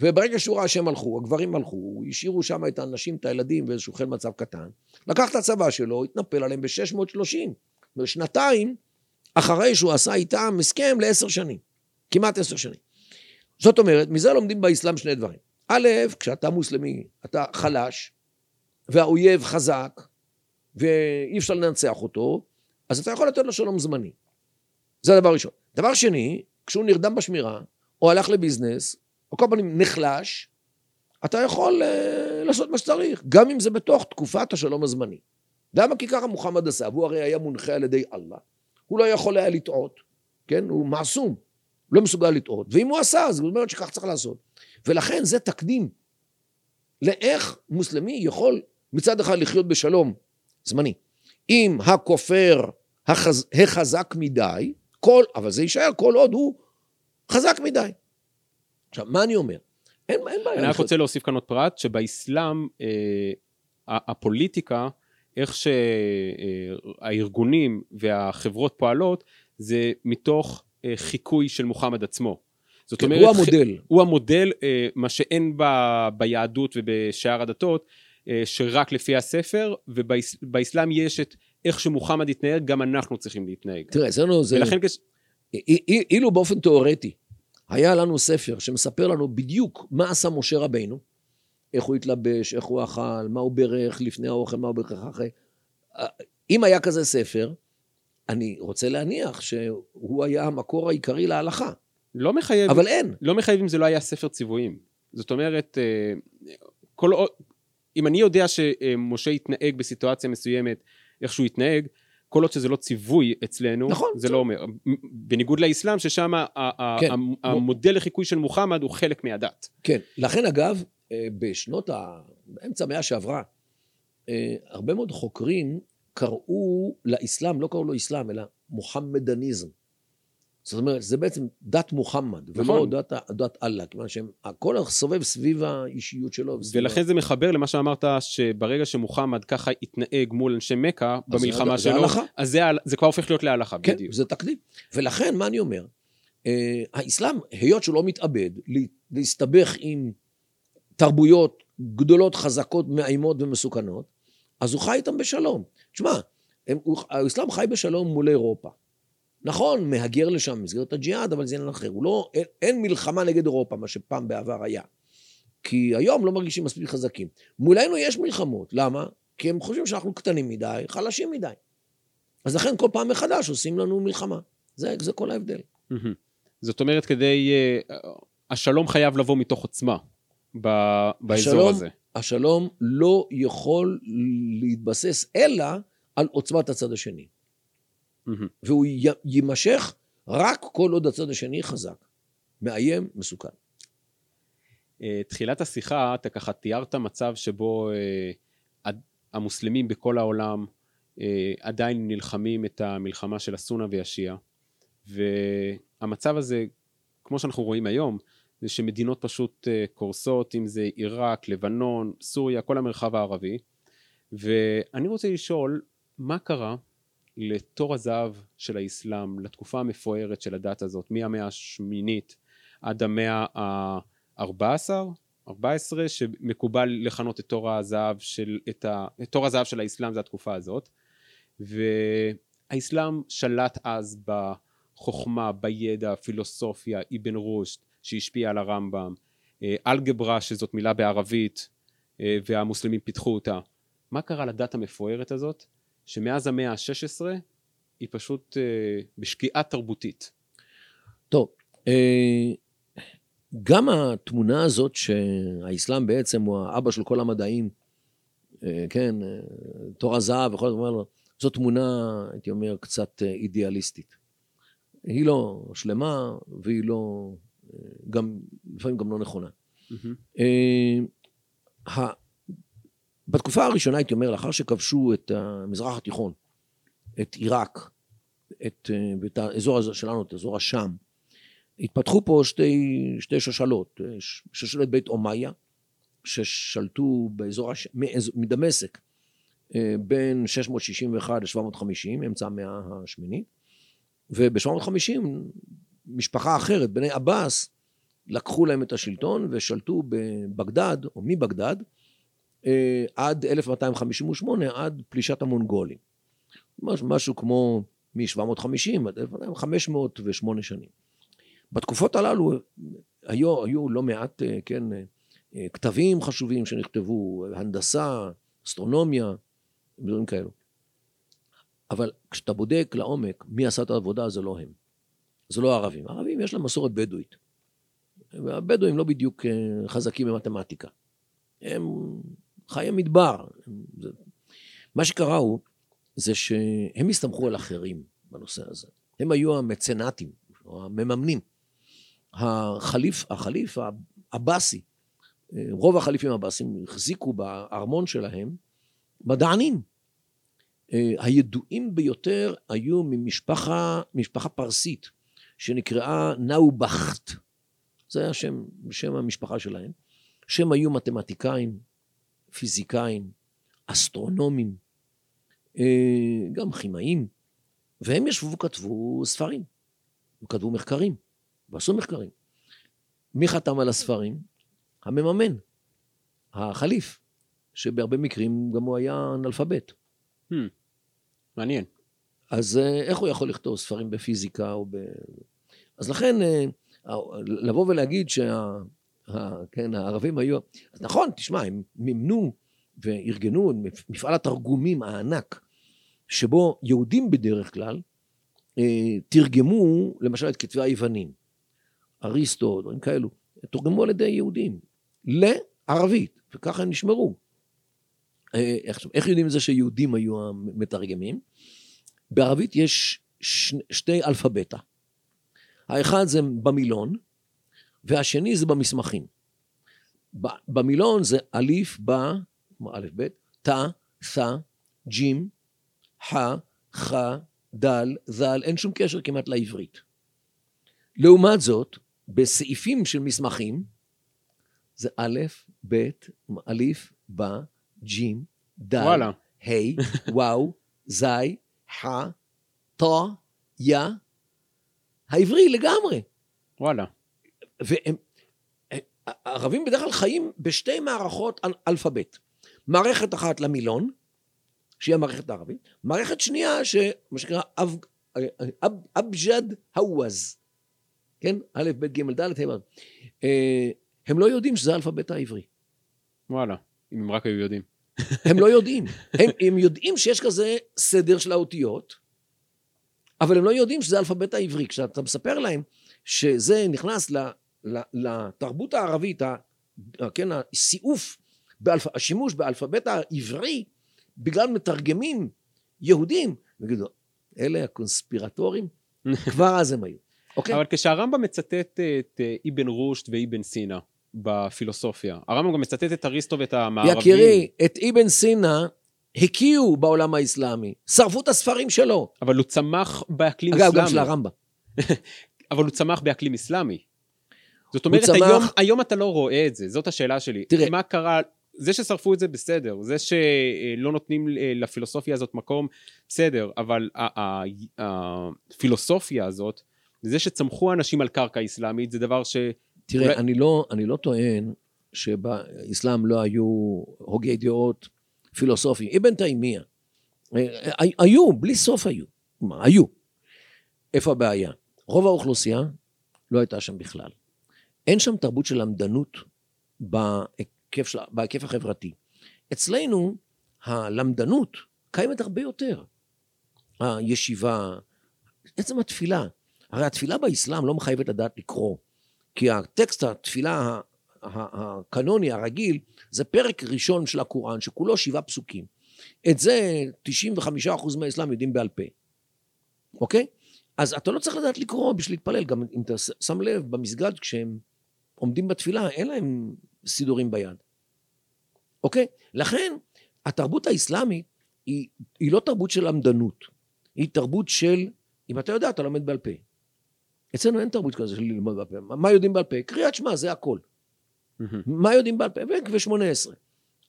וברגע שהוא ראה שהם הלכו, הגברים הלכו, השאירו שם את האנשים, את הילדים באיזשהו חיל מצב קטן, לקח את הצבא שלו, התנפל עליהם ב-630. שנתיים אחרי שהוא עשה איתם הסכם לעשר שנים. כמעט עשר שנים. זאת אומרת, מזה לומדים באסלאם שני דברים. א', כשאתה מוסלמי, אתה חלש, והאויב חזק, ואי אפשר לנצח אותו, אז אתה יכול לתת לו שלום זמני. זה הדבר ראשון. דבר שני, כשהוא נרדם בשמירה, או הלך לביזנס, או כל פנים נחלש, אתה יכול uh, לעשות מה שצריך, גם אם זה בתוך תקופת השלום הזמני. למה? כי ככה מוחמד עשה, והוא הרי היה מונחה על ידי אללה. הוא לא יכול היה לטעות, כן? הוא מעסום, לא מסוגל לטעות. ואם הוא עשה, אז הוא אומר שכך צריך לעשות. ולכן זה תקדים לאיך מוסלמי יכול מצד אחד לחיות בשלום זמני. אם הכופר החז... החזק מדי, כל, אבל זה יישאר כל עוד הוא חזק מדי. עכשיו, מה אני אומר? אין, אין בעיה. אני רק רוצה להוסיף כאן עוד פרט, שבאסלאם אה, הפוליטיקה איך שהארגונים והחברות פועלות, זה מתוך אה, חיקוי של מוחמד עצמו. זאת כן, אומרת, הוא המודל. הוא המודל, אה, מה שאין ב, ביהדות ובשאר הדתות, אה, שרק לפי הספר, ובאסלאם יש את איך שמוחמד התנהג, גם אנחנו צריכים להתנהג. תראה, אצלנו זה... ולכן כש... אילו באופן תיאורטי היה לנו ספר שמספר לנו בדיוק מה עשה משה רבינו, איך הוא התלבש, איך הוא אכל, מה הוא בירך לפני האוכל, מה הוא בירך אחרי. אם היה כזה ספר, אני רוצה להניח שהוא היה המקור העיקרי להלכה. לא מחייב, אבל אין. לא מחייב אם זה לא היה ספר ציוויים. זאת אומרת, אה, כל, אם אני יודע שמשה התנהג בסיטואציה מסוימת, איך שהוא התנהג, כל עוד שזה לא ציווי אצלנו, נכון, זה לא אומר. בניגוד לאסלאם, ששם כן. המודל לחיקוי של מוחמד הוא חלק מהדת. כן, לכן אגב, בשנות ה... באמצע המאה שעברה, אה, הרבה מאוד חוקרים קראו לאסלאם, לא קראו לו אסלאם, אלא מוחמדניזם. זאת אומרת, זה בעצם דת מוחמד, נכון. ולא דת, דת אללה, כיוון שהכל סובב סביב האישיות שלו. ולכן זה מחבר למה שאמרת, שברגע שמוחמד ככה התנהג מול אנשי מכה במלחמה זה, שלו, זה אז זה, זה כבר הופך להיות להלכה, כן, בדיוק. כן, זה תקדים. ולכן, מה אני אומר? אה, האסלאם, היות שהוא לא מתאבד, להסתבך עם תרבויות גדולות, חזקות, מאיימות ומסוכנות, אז הוא חי איתם בשלום. תשמע, האסלאם חי בשלום מול אירופה. נכון, מהגר לשם במסגרת הג'יהאד, אבל זה עניין אחר. לא, אין, אין מלחמה נגד אירופה, מה שפעם בעבר היה. כי היום לא מרגישים מספיק חזקים. מולנו יש מלחמות, למה? כי הם חושבים שאנחנו קטנים מדי, חלשים מדי. אז לכן כל פעם מחדש עושים לנו מלחמה. זה, זה כל ההבדל. זאת אומרת, כדי... Uh, השלום חייב לבוא מתוך עוצמה ב- באזור השלום, הזה. השלום לא יכול להתבסס אלא על עוצמת הצד השני. Mm-hmm. והוא יימשך רק כל עוד הצד השני חזק. מאיים, מסוכן. Uh, תחילת השיחה, אתה ככה תיארת מצב שבו uh, המוסלמים בכל העולם uh, עדיין נלחמים את המלחמה של הסונה והשיעה. והמצב הזה, כמו שאנחנו רואים היום, זה שמדינות פשוט קורסות, אם זה עיראק, לבנון, סוריה, כל המרחב הערבי. ואני רוצה לשאול, מה קרה לתור הזהב של האסלאם, לתקופה המפוארת של הדת הזאת, מהמאה השמינית עד המאה ה-14, 14, שמקובל לכנות את תור הזהב של, את, ה, את תור הזהב של האסלאם זה התקופה הזאת, והאסלאם שלט אז בחוכמה, בידע, פילוסופיה, אבן רושט, שהשפיע על הרמב"ם, אה, אלגברה שזאת מילה בערבית אה, והמוסלמים פיתחו אותה. מה קרה לדת המפוארת הזאת שמאז המאה ה-16 היא פשוט אה, בשקיעה תרבותית. טוב, גם התמונה הזאת שהאסלאם בעצם הוא האבא של כל המדעים, כן, תור הזהב וכל הדברים האלו, זו תמונה, הייתי אומר, קצת אידיאליסטית. היא לא שלמה והיא לא, גם, לפעמים גם לא נכונה. Mm-hmm. אה, בתקופה הראשונה, הייתי אומר, לאחר שכבשו את המזרח התיכון, את עיראק, את, את האזור הזה שלנו, את אזור השאם, התפתחו פה שתי, שתי שושלות, שושלת בית אומיה, ששלטו באזור, הש... מדמשק, אה, בין 661 ל-750, אמצע המאה השמינית, וב-750 משפחה אחרת, בני עבאס, לקחו להם את השלטון ושלטו בבגדד, או מבגדד, אה, עד 1258, עד פלישת המונגולים. משהו כמו מ-750 עד 1508 שנים. בתקופות הללו היו, היו לא מעט, אה, כן, אה, כתבים חשובים שנכתבו, הנדסה, אסטרונומיה, דברים כאלו. אבל כשאתה בודק לעומק מי עשה את העבודה, זה לא הם. זה לא הערבים. הערבים יש להם מסורת בדואית. והבדואים לא בדיוק חזקים במתמטיקה. הם חיי מדבר. מה שקרה הוא, זה שהם הסתמכו על אחרים בנושא הזה. הם היו המצנטים, או המממנים. החליף, החליף הבאסי, רוב החליפים הבאסים החזיקו בארמון שלהם מדענים. הידועים ביותר היו ממשפחה, משפחה פרסית, שנקראה נאובכט. זה היה שם, שם המשפחה שלהם. שהם היו מתמטיקאים, פיזיקאים, אסטרונומים, אה, גם כימאים, והם ישבו וכתבו ספרים, וכתבו מחקרים, ועשו מחקרים. מי חתם על הספרים? המממן, החליף, שבהרבה מקרים גם הוא היה אנאלפבית. Hmm. מעניין. אז אה, איך הוא יכול לכתוב ספרים בפיזיקה או ב... אז לכן, אה, לבוא ולהגיד שה... כן, היו... אז נכון, תשמע, הם מימנו וארגנו מפעל התרגומים הענק, שבו יהודים בדרך כלל אה, תרגמו למשל את כתבי היוונים, אריסטו, דברים כאלו, תורגמו על ידי יהודים לערבית, וככה הם נשמרו. אה, איך, איך יודעים את זה שיהודים היו המתרגמים? בערבית יש שני, שתי אלפביתה. האחד זה במילון, והשני זה במסמכים. במילון זה אליף, בא, א', ב', תא, תא, ג'ים, ח, ח, דל, זל, אין שום קשר כמעט לעברית. לעומת זאת, בסעיפים של מסמכים, זה א', ב', אליף, בא, ג'ים, דל, ה', וואו, זי, ח, ט, יא, העברי לגמרי. וואלה. והם, הערבים בדרך כלל חיים בשתי מערכות אלפבית. מערכת אחת למילון, שהיא המערכת הערבית, מערכת שנייה, שמה שנקרא אב, אב, אבג'ד הווז, כן? א', ב', ג', ד', ה', אה, הם לא יודעים שזה האלפבית העברי. וואלה, אם הם רק היו יודעים. הם לא יודעים. הם, הם יודעים שיש כזה סדר של האותיות, אבל הם לא יודעים שזה האלפבית העברי. כשאתה מספר להם שזה נכנס לתרבות הערבית, כן, הסיעוף, באלפ... השימוש באלפבית העברי, בגלל מתרגמים יהודים, יגידו, אלה הקונספירטורים, כבר אז הם היו. אוקיי? אבל כשהרמב"ם מצטט את אבן רושט ואבן סינה בפילוסופיה, הרמב"ם גם מצטט את אריסטו ואת המערבים. יקירי, את אבן סינה הקיאו בעולם האסלאמי, שרפו את הספרים שלו. אבל הוא צמח באקלים אגב, אסלאמי. אגב, גם של הרמב"ם. אבל הוא צמח באקלים אסלאמי. זאת אומרת, צמח... היום, היום אתה לא רואה את זה, זאת השאלה שלי. תראה. מה קרה, זה ששרפו את זה בסדר, זה שלא נותנים לפילוסופיה הזאת מקום, בסדר, אבל הפילוסופיה הזאת, זה שצמחו אנשים על קרקע אסלאמית, זה דבר ש... תראה, אולי... אני, לא, אני לא טוען שבאסלאם לא היו הוגי דעות פילוסופיים. אבן תימיה, אה, היו, בלי סוף היו. מה, היו. איפה הבעיה? רוב האוכלוסייה לא הייתה שם בכלל. אין שם תרבות של למדנות בהיקף, של, בהיקף החברתי. אצלנו הלמדנות קיימת הרבה יותר. הישיבה, עצם התפילה. הרי התפילה באסלאם לא מחייבת לדעת לקרוא, כי הטקסט התפילה הקנוני הרגיל זה פרק ראשון של הקוראן שכולו שבעה פסוקים. את זה 95% מהאסלאם יודעים בעל פה, אוקיי? אז אתה לא צריך לדעת לקרוא בשביל להתפלל, גם אם אתה שם לב במסגד כשהם עומדים בתפילה, אין להם סידורים ביד. אוקיי? לכן, התרבות האסלאמית היא, היא לא תרבות של למדנות, היא תרבות של, אם אתה יודע, אתה לומד בעל פה. אצלנו אין תרבות כזה של ללמוד בעל פה. מה יודעים בעל פה? קריאת שמע, זה הכל. מה יודעים בעל פה? ו-18.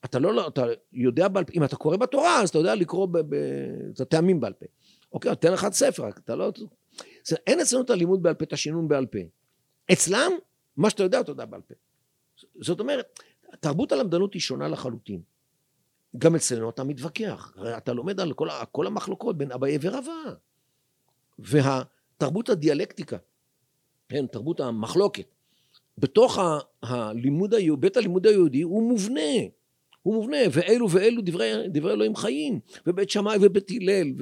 אתה לא, אתה יודע בעל פה, אם אתה קורא בתורה, אז אתה יודע לקרוא את הטעמים בעל פה. אוקיי, תן לך ספר, אתה לא... אין אצלנו את הלימוד בעל פה, את השינון בעל פה. אצלם, מה שאתה יודע, אתה יודע בעל פה. זאת אומרת, תרבות הלמדנות היא שונה לחלוטין. גם אצלנו אתה מתווכח, אתה לומד על כל, כל המחלוקות בין אביי ורבא. והתרבות הדיאלקטיקה, כן, תרבות המחלוקת, בתוך הלימוד, בית הלימוד היהודי הוא מובנה. הוא מובנה, ואלו ואלו דברי, דברי אלוהים חיים, ובית שמאי ובית הלל,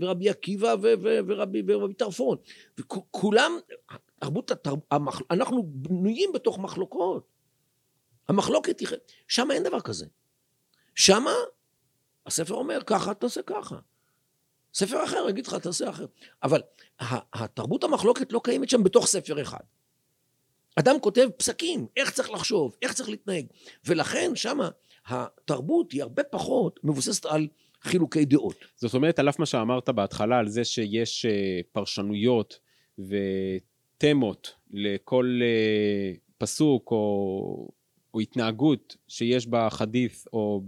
ורבי עקיבא ורבי, ורבי טרפון, וכולם, תרבות, אנחנו בנויים בתוך מחלוקות. המחלוקת היא, שם אין דבר כזה. שם הספר אומר ככה, תעשה ככה. ספר אחר יגיד לך, תעשה אחר. אבל התרבות המחלוקת לא קיימת שם בתוך ספר אחד. אדם כותב פסקים, איך צריך לחשוב, איך צריך להתנהג, ולכן שמה התרבות היא הרבה פחות מבוססת על חילוקי דעות. זאת אומרת, על אף מה שאמרת בהתחלה, על זה שיש אה, פרשנויות ותמות לכל אה, פסוק או, או התנהגות שיש בחדית' או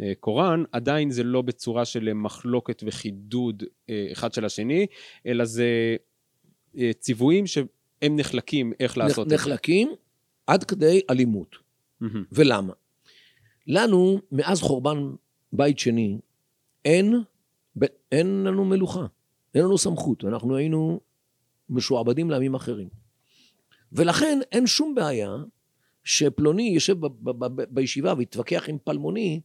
הקוראן, עדיין זה לא בצורה של מחלוקת וחידוד אה, אחד של השני, אלא זה אה, ציוויים שהם נחלקים איך לעשות את זה. נחלקים עד כדי אלימות. מהמם. ולמה? לנו, מאז חורבן בית שני, אין, אין לנו מלוכה, אין לנו סמכות, אנחנו היינו משועבדים לעמים אחרים. ולכן אין שום בעיה שפלוני יושב ב- ב- ב- בישיבה ויתווכח עם פלמוני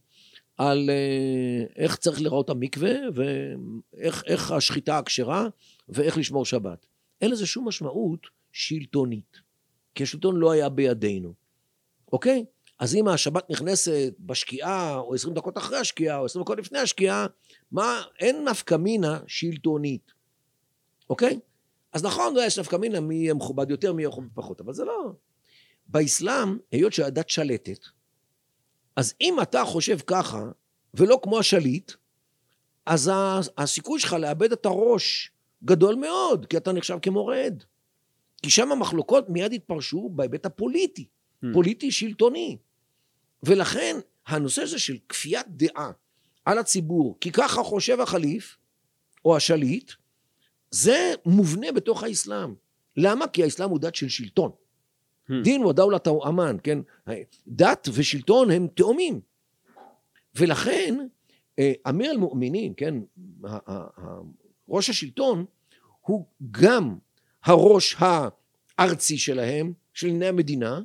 על אה, איך צריך לראות המקווה ואיך איך השחיטה הכשרה ואיך לשמור שבת. אין לזה שום משמעות שלטונית, כי השלטון לא היה בידינו, אוקיי? אז אם השבת נכנסת בשקיעה, או 20 דקות אחרי השקיעה, או 20 דקות לפני השקיעה, מה, אין נפקא מינה שלטונית, אוקיי? אז נכון, יש נפקא מינה מי יהיה מכובד יותר, מי יהיה מכובד פחות, אבל זה לא... באסלאם, היות שהדת שלטת, אז אם אתה חושב ככה, ולא כמו השליט, אז הסיכוי שלך לאבד את הראש גדול מאוד, כי אתה נחשב כמורד. כי שם המחלוקות מיד התפרשו בהיבט הפוליטי, Hmm. פוליטי שלטוני. ולכן הנושא הזה של כפיית דעה על הציבור, כי ככה חושב החליף או השליט, זה מובנה בתוך האסלאם. למה? כי האסלאם הוא דת של שלטון. Hmm. דין ודאולת אמן, כן? דת ושלטון הם תאומים. ולכן אה, אמיר אל-מואמינים, כן? ראש השלטון הוא גם הראש הארצי שלהם, של ענייני המדינה,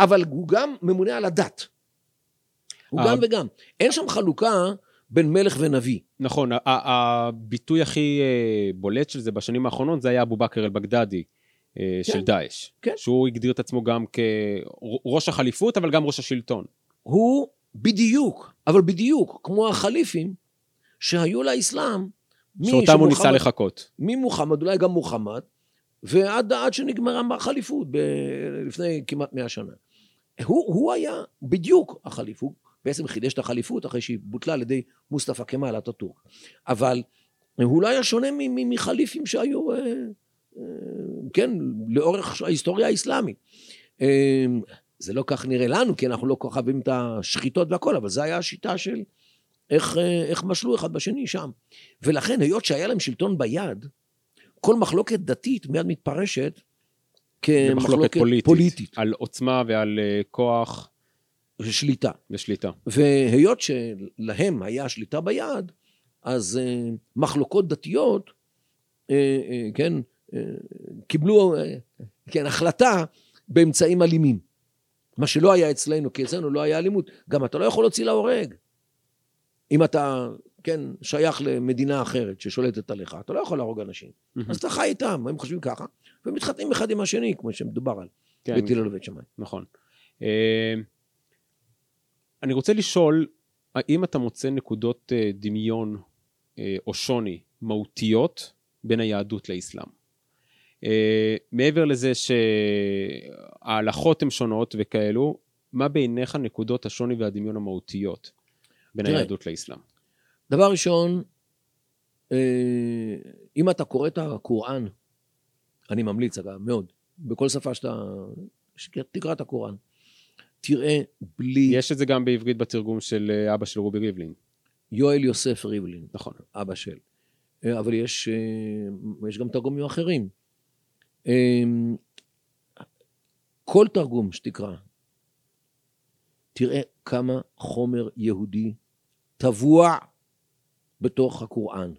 אבל הוא גם ממונה על הדת. הוא אה. גם וגם. אין שם חלוקה בין מלך ונביא. נכון, הביטוי הכי אה, בולט של זה בשנים האחרונות זה היה אבו בכר אל-בגדדי אה, של דאעש. כן. שהוא הגדיר את עצמו גם כראש החליפות, אבל גם ראש השלטון. הוא בדיוק, אבל בדיוק, כמו החליפים שהיו לאסלאם. שאותם הוא ניסה לחקות. ממוחמד, אולי גם מוחמד, ועד עד שנגמרה החליפות ב- לפני כמעט מאה שנה. הוא, הוא היה בדיוק החליף, הוא בעצם חידש את החליפות אחרי שהיא בוטלה על ידי מוסטפא כמאל אטאטורק. אבל הוא לא היה שונה מחליפים שהיו, אה, כן, לאורך ההיסטוריה האסלאמית. אה, זה לא כך נראה לנו, כי אנחנו לא כל כך אוהבים את השחיטות והכל, אבל זו הייתה השיטה של איך, אה, איך משלו אחד בשני שם. ולכן, היות שהיה להם שלטון ביד, כל מחלוקת דתית מיד מתפרשת כמחלוקת מחלוקת פוליטית. פוליטית על עוצמה ועל אה, כוח שליטה. ושליטה. והיות שלהם היה שליטה ביד, אז מחלוקות דתיות, כן, קיבלו, uh, כן, החלטה באמצעים אלימים. מה שלא היה אצלנו, כי אצלנו לא היה אלימות. גם אתה לא יכול להוציא להורג. אם אתה, כן, שייך למדינה אחרת ששולטת עליך, אתה לא יכול להרוג אנשים. אז אתה חי איתם, הם חושבים ככה, ומתחתנים אחד עם השני, כמו שמדובר על כן, בית הלל ובית שמאי. נכון. אה, אני רוצה לשאול, האם אתה מוצא נקודות אה, דמיון אה, או שוני מהותיות בין היהדות לאסלאם? אה, מעבר לזה שההלכות הן שונות וכאלו, מה בעיניך נקודות השוני והדמיון המהותיות בין תראה. היהדות לאסלאם? דבר ראשון, אה, אם אתה קורא את הקוראן, אני ממליץ אגב, מאוד, בכל שפה שאתה, תקרא את הקוראן, תראה בלי יש את זה גם בעברית בתרגום של אה, אבא של רובי ריבלין, יואל יוסף ריבלין, נכון. אבא של, אבל יש, יש גם תרגומים אחרים. אה, כל תרגום שתקרא, תראה כמה חומר יהודי טבוע בתוך הקוראן.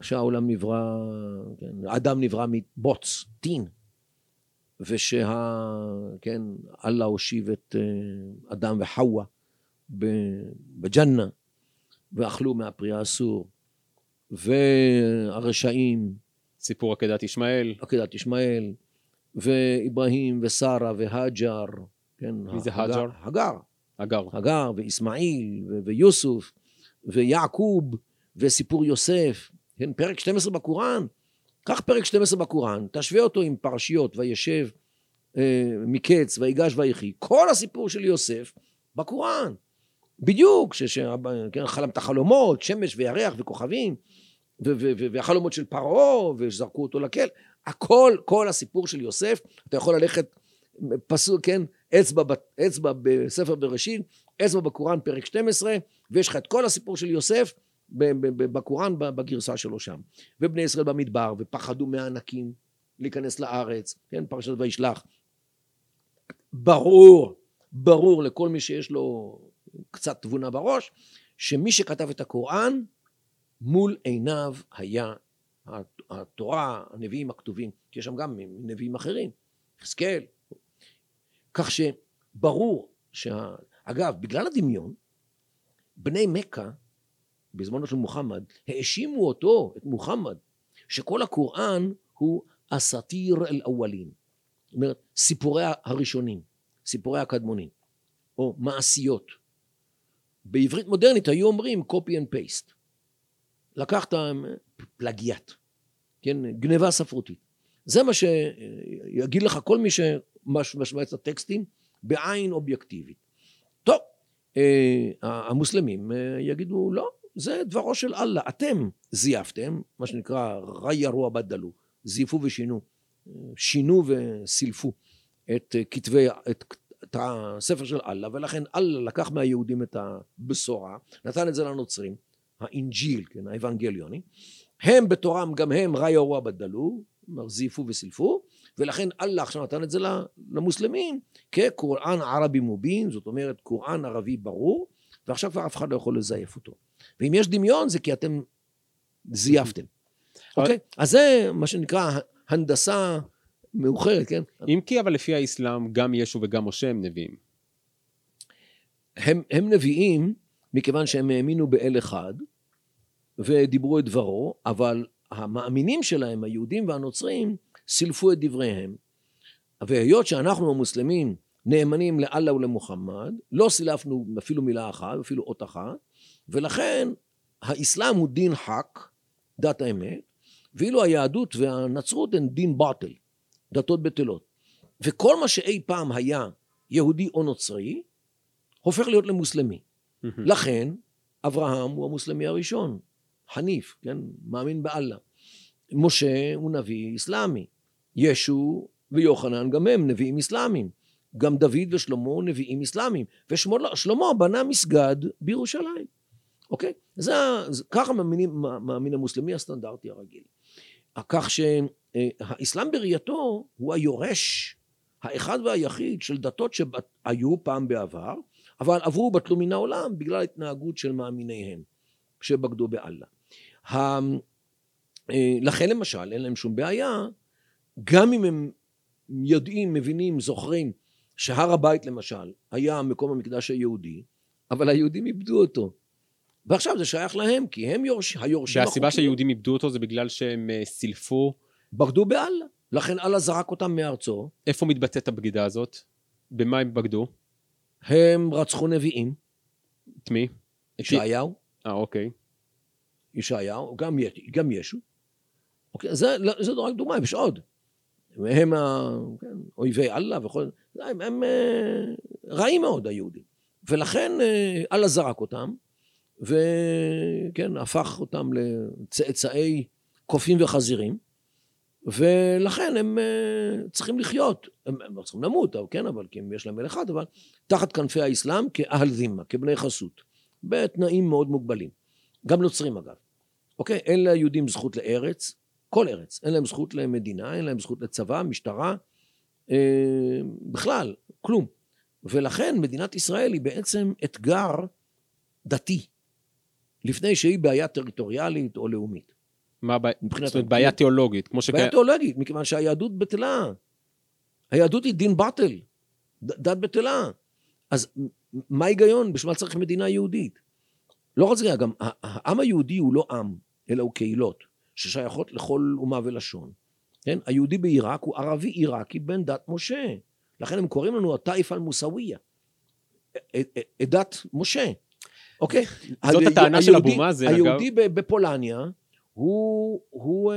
שהעולם נברא, כן, האדם נברא מבוץ, טין, ושה... כן, אללה הושיב את אה, אדם וחווה ב- בג'ננה, ואכלו מהפרי האסור, והרשעים, סיפור עקדת ישמעאל, עקדת ישמעאל, ואיברהים ושרה והג'ר, כן, מי זה הגר- הג'ר? הגר, הגר. ואיסמעיל ויוסוף ויעקוב וסיפור יוסף, כן, פרק 12 בקוראן, קח פרק 12 בקוראן, תשווה אותו עם פרשיות וישב אה, מקץ ויגש ויחי, כל הסיפור של יוסף בקוראן, בדיוק, ש- ש- כן, את החלומות, שמש וירח וכוכבים, והחלומות של פרעה, ושזרקו אותו לכלא, הכל, כל הסיפור של יוסף, אתה יכול ללכת פסוק, כן, אצבע, אצבע בספר בראשית, אצבע בקוראן פרק 12, ויש לך את כל הסיפור של יוסף בקוראן בגרסה שלו שם. ובני ישראל במדבר, ופחדו מהענקים להיכנס לארץ, כן, פרשת וישלח. ברור, ברור לכל מי שיש לו קצת תבונה בראש, שמי שכתב את הקוראן, מול עיניו היה התורה, הנביאים הכתובים, כי יש שם גם נביאים אחרים, יחזקאל. כך שברור, שה... אגב, בגלל הדמיון, בני מכה, בזמנו של מוחמד, האשימו אותו, את מוחמד, שכל הקוראן הוא אסתיר אל אוולין. זאת אומרת, סיפורי הראשונים, סיפורי הקדמונים, או מעשיות. בעברית מודרנית היו אומרים copy and paste. לקחת פלגיאט, כן, גניבה ספרותית. זה מה שיגיד לך כל מי שמשמע את הטקסטים בעין אובייקטיבית. טוב, אה, המוסלמים אה, יגידו לא, זה דברו של אללה, אתם זייפתם, מה שנקרא ראי רוע בדלו, זייפו ושינו, שינו וסילפו את כתבי, את, את הספר של אללה, ולכן אללה לקח מהיהודים את הבשורה, נתן את זה לנוצרים, الإنجيل, כן, האבנגליוני, הם בתורם גם הם غيروا وبدلوا, כלומר זייפו וסילפו, ולכן אללה עכשיו נתן את זה למוסלמים כ قرآن عربي مبين, זאת אומרת קוראן ערבי ברור, ועכשיו כבר אף אחד לא יכול לזייף אותו. ואם יש דמיון זה כי אתם זייפתם. אוקיי? אז זה מה שנקרא הנדסה מאוחרת, כן? אם כי אבל לפי האסלאם גם ישו וגם משה הם נביאים. הם, הם נביאים מכיוון שהם האמינו באל אחד ודיברו את דברו, אבל המאמינים שלהם, היהודים והנוצרים, סילפו את דבריהם. והיות שאנחנו המוסלמים נאמנים לאללה ולמוחמד, לא סילפנו אפילו מילה אחת, אפילו אות אחת, ולכן האסלאם הוא דין חק, דת האמת, ואילו היהדות והנצרות הן דין באטל, דתות בטלות. וכל מה שאי פעם היה יהודי או נוצרי, הופך להיות למוסלמי. לכן, אברהם הוא המוסלמי הראשון, חניף, כן? מאמין באללה. משה הוא נביא אסלאמי. ישו ויוחנן גם הם נביאים אסלאמיים. גם דוד ושלמה נביאים אסלאמיים. ושלמה בנה מסגד בירושלים. אוקיי? זה, זה ככה מאמין, מאמין המוסלמי הסטנדרטי הרגיל. כך שהאסלאם בראייתו הוא היורש האחד והיחיד של דתות שהיו פעם בעבר, אבל עברו בטלו מן העולם בגלל התנהגות של מאמיניהם שבגדו באללה. לכן למשל אין להם שום בעיה, גם אם הם יודעים, מבינים, זוכרים שהר הבית למשל היה מקום המקדש היהודי, אבל היהודים איבדו אותו. ועכשיו זה שייך להם, כי הם יורש, היורשים והסיבה שהיהודים איבדו אותו זה בגלל שהם uh, סילפו... בגדו באללה. לכן אללה זרק אותם מארצו. איפה מתבטאת הבגידה הזאת? במה הם בגדו? הם רצחו נביאים. את מי? ישעיהו. אה, אוקיי. ישעיהו, גם, גם ישו. אוקיי, זה, זה רק דוגמה, יש עוד. הם כן, אויבי אללה וכל... הם, הם רעים מאוד, היהודים. ולכן אללה זרק אותם, וכן, הפך אותם לצאצאי קופים וחזירים, ולכן הם צריכים לחיות, הם, לא צריכים למות, כן, אבל כי יש להם מלך אחד, אבל תחת כנפי האסלאם כאהל זימה, כבני חסות, בתנאים מאוד מוגבלים. גם נוצרים אגב. אוקיי? אין ליהודים זכות לארץ, כל ארץ. אין להם זכות למדינה, אין להם זכות לצבא, משטרה, אה, בכלל, כלום. ולכן מדינת ישראל היא בעצם אתגר דתי, לפני שהיא בעיה טריטוריאלית או לאומית. מה הבעיה? זאת אומרת, בעיה תיאולוגית, כמו שכן... בעיה תיאולוגית, מכיוון שהיהדות בטלה. היהדות היא דין באטל, דת בטלה. אז מה ההיגיון? בשביל מה צריך מדינה יהודית? לא רק זה, גם העם היהודי הוא לא עם, אלא הוא קהילות, ששייכות לכל אומה ולשון. כן? היהודי בעיראק הוא ערבי עיראקי בן דת משה. לכן הם קוראים לנו הטייף אל-מוסאוויה. עדת משה. אוקיי? זאת הטענה של אבו מאזן, אגב. היהודי בפולניה הוא, הוא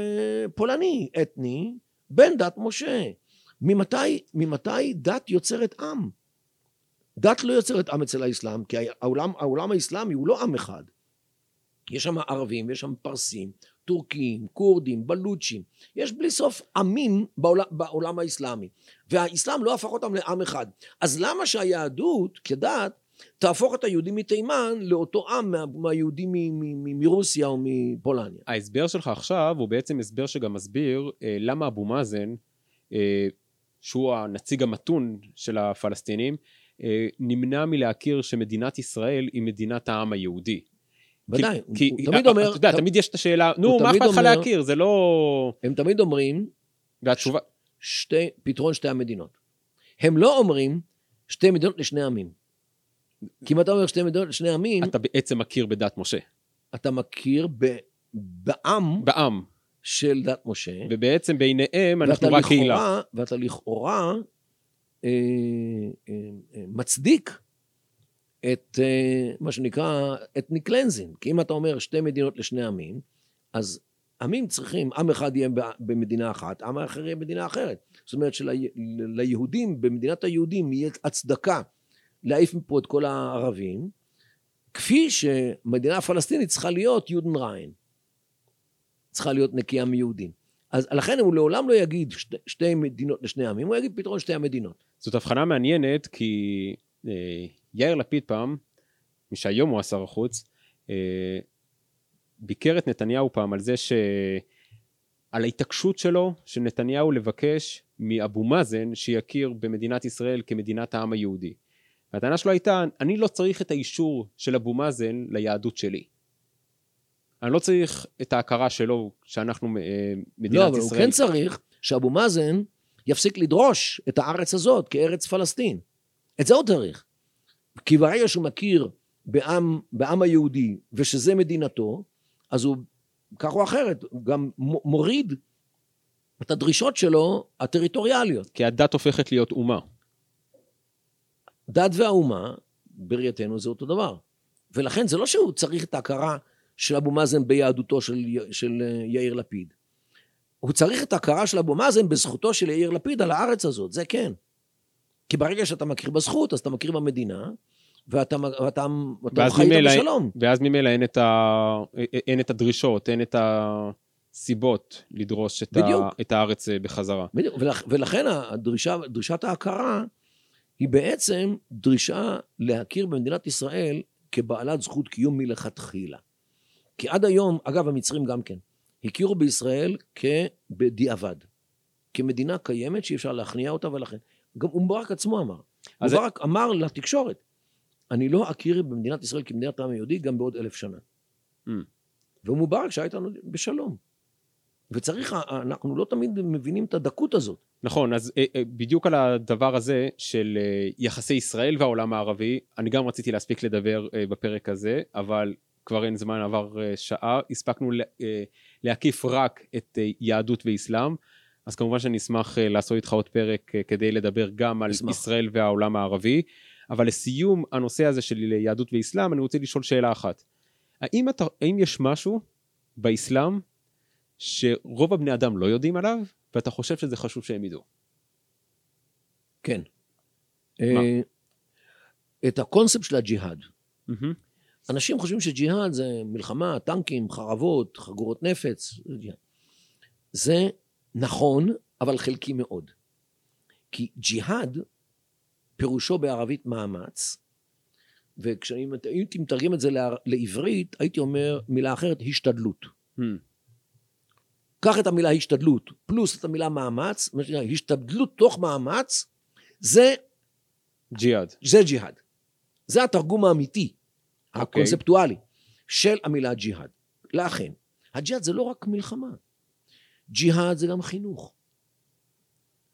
פולני, אתני, בן דת משה. ממתי, ממתי דת יוצרת עם? דת לא יוצרת עם אצל האסלאם, כי העולם, העולם האסלאמי הוא לא עם אחד. יש שם ערבים, יש שם פרסים, טורקים, כורדים, בלוצ'ים. יש בלי סוף עמים בעולם, בעולם האסלאמי. והאסלאם לא הפך אותם לעם אחד. אז למה שהיהדות כדת תהפוך את היהודים מתימן לאותו עם מהיהודים מרוסיה או מפולניה? ההסבר שלך עכשיו הוא בעצם הסבר שגם מסביר אה, למה אבו מאזן, אה, שהוא הנציג המתון של הפלסטינים, אה, נמנע מלהכיר שמדינת ישראל היא מדינת העם היהודי. ודאי, הוא, כי, הוא תמיד אומר... אתה יודע, תמיד יש את השאלה, נו, מה אכפת לך להכיר? זה לא... הם תמיד אומרים... והתשובה... שתי, פתרון שתי המדינות. הם לא אומרים שתי מדינות לשני עמים. כי אם אתה אומר שתי מדינות לשני עמים... אתה בעצם מכיר בדת משה. אתה מכיר ב, בעם... בעם. של דת משה. ובעצם בעיניהם אנחנו רק קהילה. ואתה לכאורה אה, אה, אה, מצדיק את אה, מה שנקרא ethnic cleansing. כי אם אתה אומר שתי מדינות לשני עמים, אז עמים צריכים, עם אחד יהיה במדינה אחת, עם אחר יהיה במדינה אחרת. זאת אומרת שליהודים, במדינת היהודים יהיה הצדקה להעיף מפה את כל הערבים, כפי שמדינה הפלסטינית צריכה להיות Judenrein. צריכה להיות נקייה מיהודים. אז לכן הוא לעולם לא יגיד שתי, שתי מדינות לשני עמים, הוא יגיד פתרון שתי המדינות. זאת הבחנה מעניינת, כי אה, יאיר לפיד פעם, מי שהיום הוא השר החוץ, אה, ביקר את נתניהו פעם על זה ש... על ההתעקשות שלו, של נתניהו לבקש מאבו מאזן שיכיר במדינת ישראל כמדינת העם היהודי. והטענה שלו הייתה, אני לא צריך את האישור של אבו מאזן ליהדות שלי. אני לא צריך את ההכרה שלו שאנחנו אה, מדינת ישראל. לא, אבל ישראל. הוא כן צריך שאבו מאזן יפסיק לדרוש את הארץ הזאת כארץ פלסטין. את זה הוא צריך. כי ברגע שהוא מכיר בעם, בעם היהודי ושזה מדינתו, אז הוא, כך או אחרת, גם מוריד את הדרישות שלו הטריטוריאליות. כי הדת הופכת להיות אומה. דת והאומה, בראייתנו זה אותו דבר. ולכן זה לא שהוא צריך את ההכרה של אבו מאזן ביהדותו של, של יאיר לפיד. הוא צריך את ההכרה של אבו מאזן בזכותו של יאיר לפיד על הארץ הזאת, זה כן. כי ברגע שאתה מכיר בזכות, אז אתה מכיר במדינה, ואתה, ואתה, ואתה חי איתה בשלום. ואז ממילא אין, אין את הדרישות, אין את הסיבות לדרוש את, ה, את הארץ אה, בחזרה. בדיוק, ולכ, ולכן הדרישה, דרישת ההכרה היא בעצם דרישה להכיר במדינת ישראל כבעלת זכות קיום מלכתחילה. כי עד היום, אגב, המצרים גם כן, הכירו בישראל כבדיעבד, כמדינה קיימת שאי אפשר להכניע אותה, ולכן, גם מובארק עצמו אמר. מובארק אמר לתקשורת, אני לא אכיר במדינת ישראל כמדינת העם היהודי גם בעוד אלף שנה. Mm. ומובארק שהיה איתנו בשלום. וצריך, אנחנו לא תמיד מבינים את הדקות הזאת. נכון, אז אה, אה, בדיוק על הדבר הזה של אה, יחסי ישראל והעולם הערבי, אני גם רציתי להספיק לדבר בפרק הזה, אבל כבר אין זמן, עבר שעה, הספקנו להקיף רק את יהדות ואסלאם, אז כמובן שאני אשמח לעשות איתך עוד פרק כדי לדבר גם על אשמח. ישראל והעולם הערבי. אבל לסיום הנושא הזה של יהדות ואסלאם, אני רוצה לשאול שאלה אחת. האם, אתה, האם יש משהו באסלאם שרוב הבני אדם לא יודעים עליו, ואתה חושב שזה חשוב שהם ידעו? כן. מה? אה, את הקונספט של הג'יהאד. Mm-hmm. אנשים חושבים שג'יהאד זה מלחמה, טנקים, חרבות, חגורות נפץ. זה נכון, אבל חלקי מאוד. כי ג'יהאד פירושו בערבית מאמץ, וכשהייתי מתרגם את זה לעברית, הייתי אומר מילה אחרת, השתדלות. Hmm. קח את המילה השתדלות, פלוס את המילה מאמץ, השתדלות תוך מאמץ, זה... ג'יהאד. זה ג'יהאד. זה התרגום האמיתי, okay. אוקיי. הקונספטואלי, של המילה ג'יהאד. לכן, הג'יהאד זה לא רק מלחמה. ג'יהאד זה גם חינוך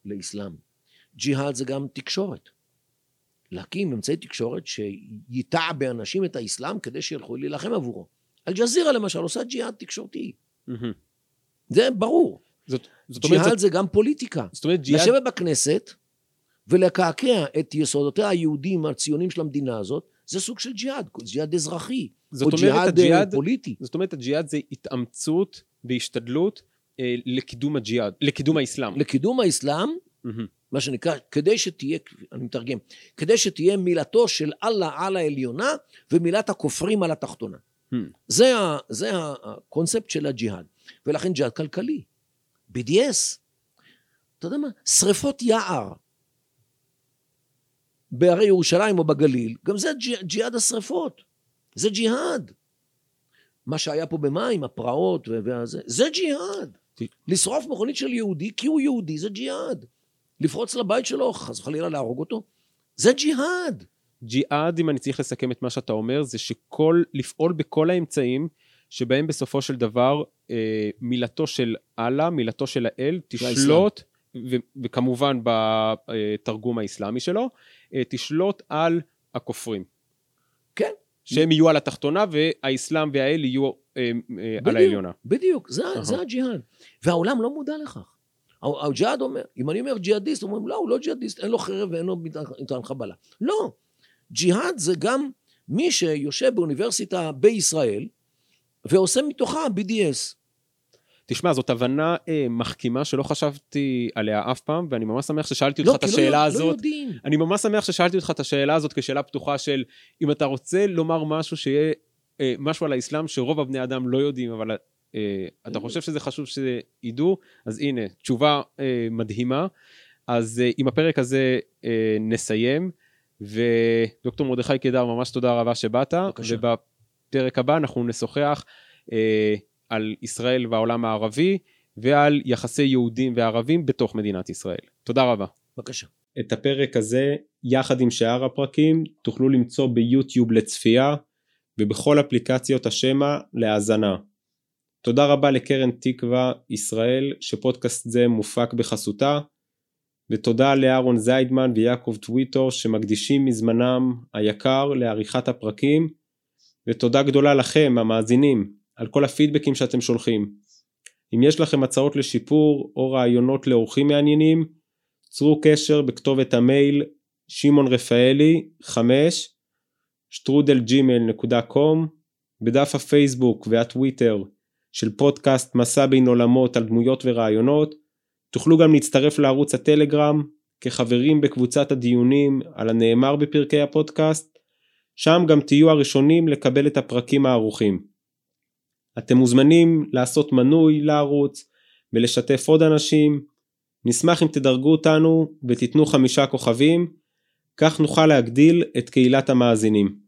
לאסלאם. ג'יהאד זה גם תקשורת. להקים אמצעי תקשורת שייטע באנשים את האסלאם כדי שילכו להילחם עבורו. אל-ג'זירה למשל עושה ג'יהאד תקשורתי. זה ברור. זאת, זאת אומרת... ג'יהאד זה גם פוליטיקה. זאת אומרת ג'יהאד... לשבת בכנסת ולקעקע את יסודותיה היהודים הציונים של המדינה הזאת, זה סוג של ג'יהאד, ג'יהאד אזרחי, או ג'יהאד הג'יהאד, פוליטי. זאת אומרת, הג'יהאד זה התאמצות והשתדלות אה, לקידום הג'יהאד, לקידום האסלאם. לקידום האסלאם, mm-hmm. מה שנקרא, כדי שתהיה, אני מתרגם, כדי שתהיה מילתו של אללה על העליונה ומילת הכופרים על התחתונה. Hmm. זה, ה, זה הקונספט של הג'יהאד. ולכן ג'יהאד כלכלי. BDS, אתה יודע מה? שריפות יער בהרי ירושלים או בגליל, גם זה ג'י, ג'יהאד השריפות. זה ג'יהאד. מה שהיה פה במים, הפרעות וזה, זה ג'יהאד. לשרוף מכונית של יהודי כי הוא יהודי זה ג'יהאד. לפרוץ לבית שלו, חס וחלילה להרוג אותו, זה ג'יהאד. ג'יהאד, אם אני צריך לסכם את מה שאתה אומר, זה שכל, לפעול בכל האמצעים שבהם בסופו של דבר אה, מילתו של אללה, מילתו של האל, תשלוט, ו, וכמובן בתרגום האסלאמי שלו, אה, תשלוט על הכופרים. כן. שהם יהיו על התחתונה והאסלאם והאל יהיו אה, אה, בדיוק, על העליונה. בדיוק, זה, אהה. זה הג'יהאד. והעולם לא מודע לכך. הג'יהאד אומר, אם אני אומר ג'יהאדיסט, אומרים, לא, הוא לא ג'יהאדיסט, אין לו חרב ואין לו מטען חבלה. לא. ג'יהאד זה גם מי שיושב באוניברסיטה בישראל ועושה מתוכה BDS. תשמע, זאת הבנה אה, מחכימה שלא חשבתי עליה אף פעם, ואני ממש שמח ששאלתי לא, אותך את לא- השאלה לא הזאת. יודעים. אני ממש שמח ששאלתי אותך את השאלה הזאת כשאלה פתוחה של אם אתה רוצה לומר משהו שיהיה אה, משהו על האסלאם שרוב הבני אדם לא יודעים, אבל אה, אתה חושב שזה חשוב שידעו, אז הנה, תשובה אה, מדהימה. אז אה, עם הפרק הזה אה, נסיים, ודוקטור מרדכי קידר, ממש תודה רבה שבאת, בבקשה. ובפרק הבא אנחנו נשוחח אה, על ישראל והעולם הערבי, ועל יחסי יהודים וערבים בתוך מדינת ישראל. תודה רבה. בבקשה. את הפרק הזה, יחד עם שאר הפרקים, תוכלו למצוא ביוטיוב לצפייה, ובכל אפליקציות השמע להאזנה. תודה רבה לקרן תקווה ישראל, שפודקאסט זה מופק בחסותה, ותודה לאהרון זיידמן ויעקב טוויטור שמקדישים מזמנם היקר לעריכת הפרקים, ותודה גדולה לכם, המאזינים, על כל הפידבקים שאתם שולחים. אם יש לכם הצעות לשיפור או רעיונות לאורחים מעניינים, צרו קשר בכתובת המייל שמעון רפאלי 5 שטרודלג'ימל.קום בדף הפייסבוק והטוויטר של פודקאסט מסע בין עולמות על דמויות ורעיונות תוכלו גם להצטרף לערוץ הטלגרם כחברים בקבוצת הדיונים על הנאמר בפרקי הפודקאסט שם גם תהיו הראשונים לקבל את הפרקים הערוכים. אתם מוזמנים לעשות מנוי לערוץ ולשתף עוד אנשים נשמח אם תדרגו אותנו ותיתנו חמישה כוכבים, כך נוכל להגדיל את קהילת המאזינים.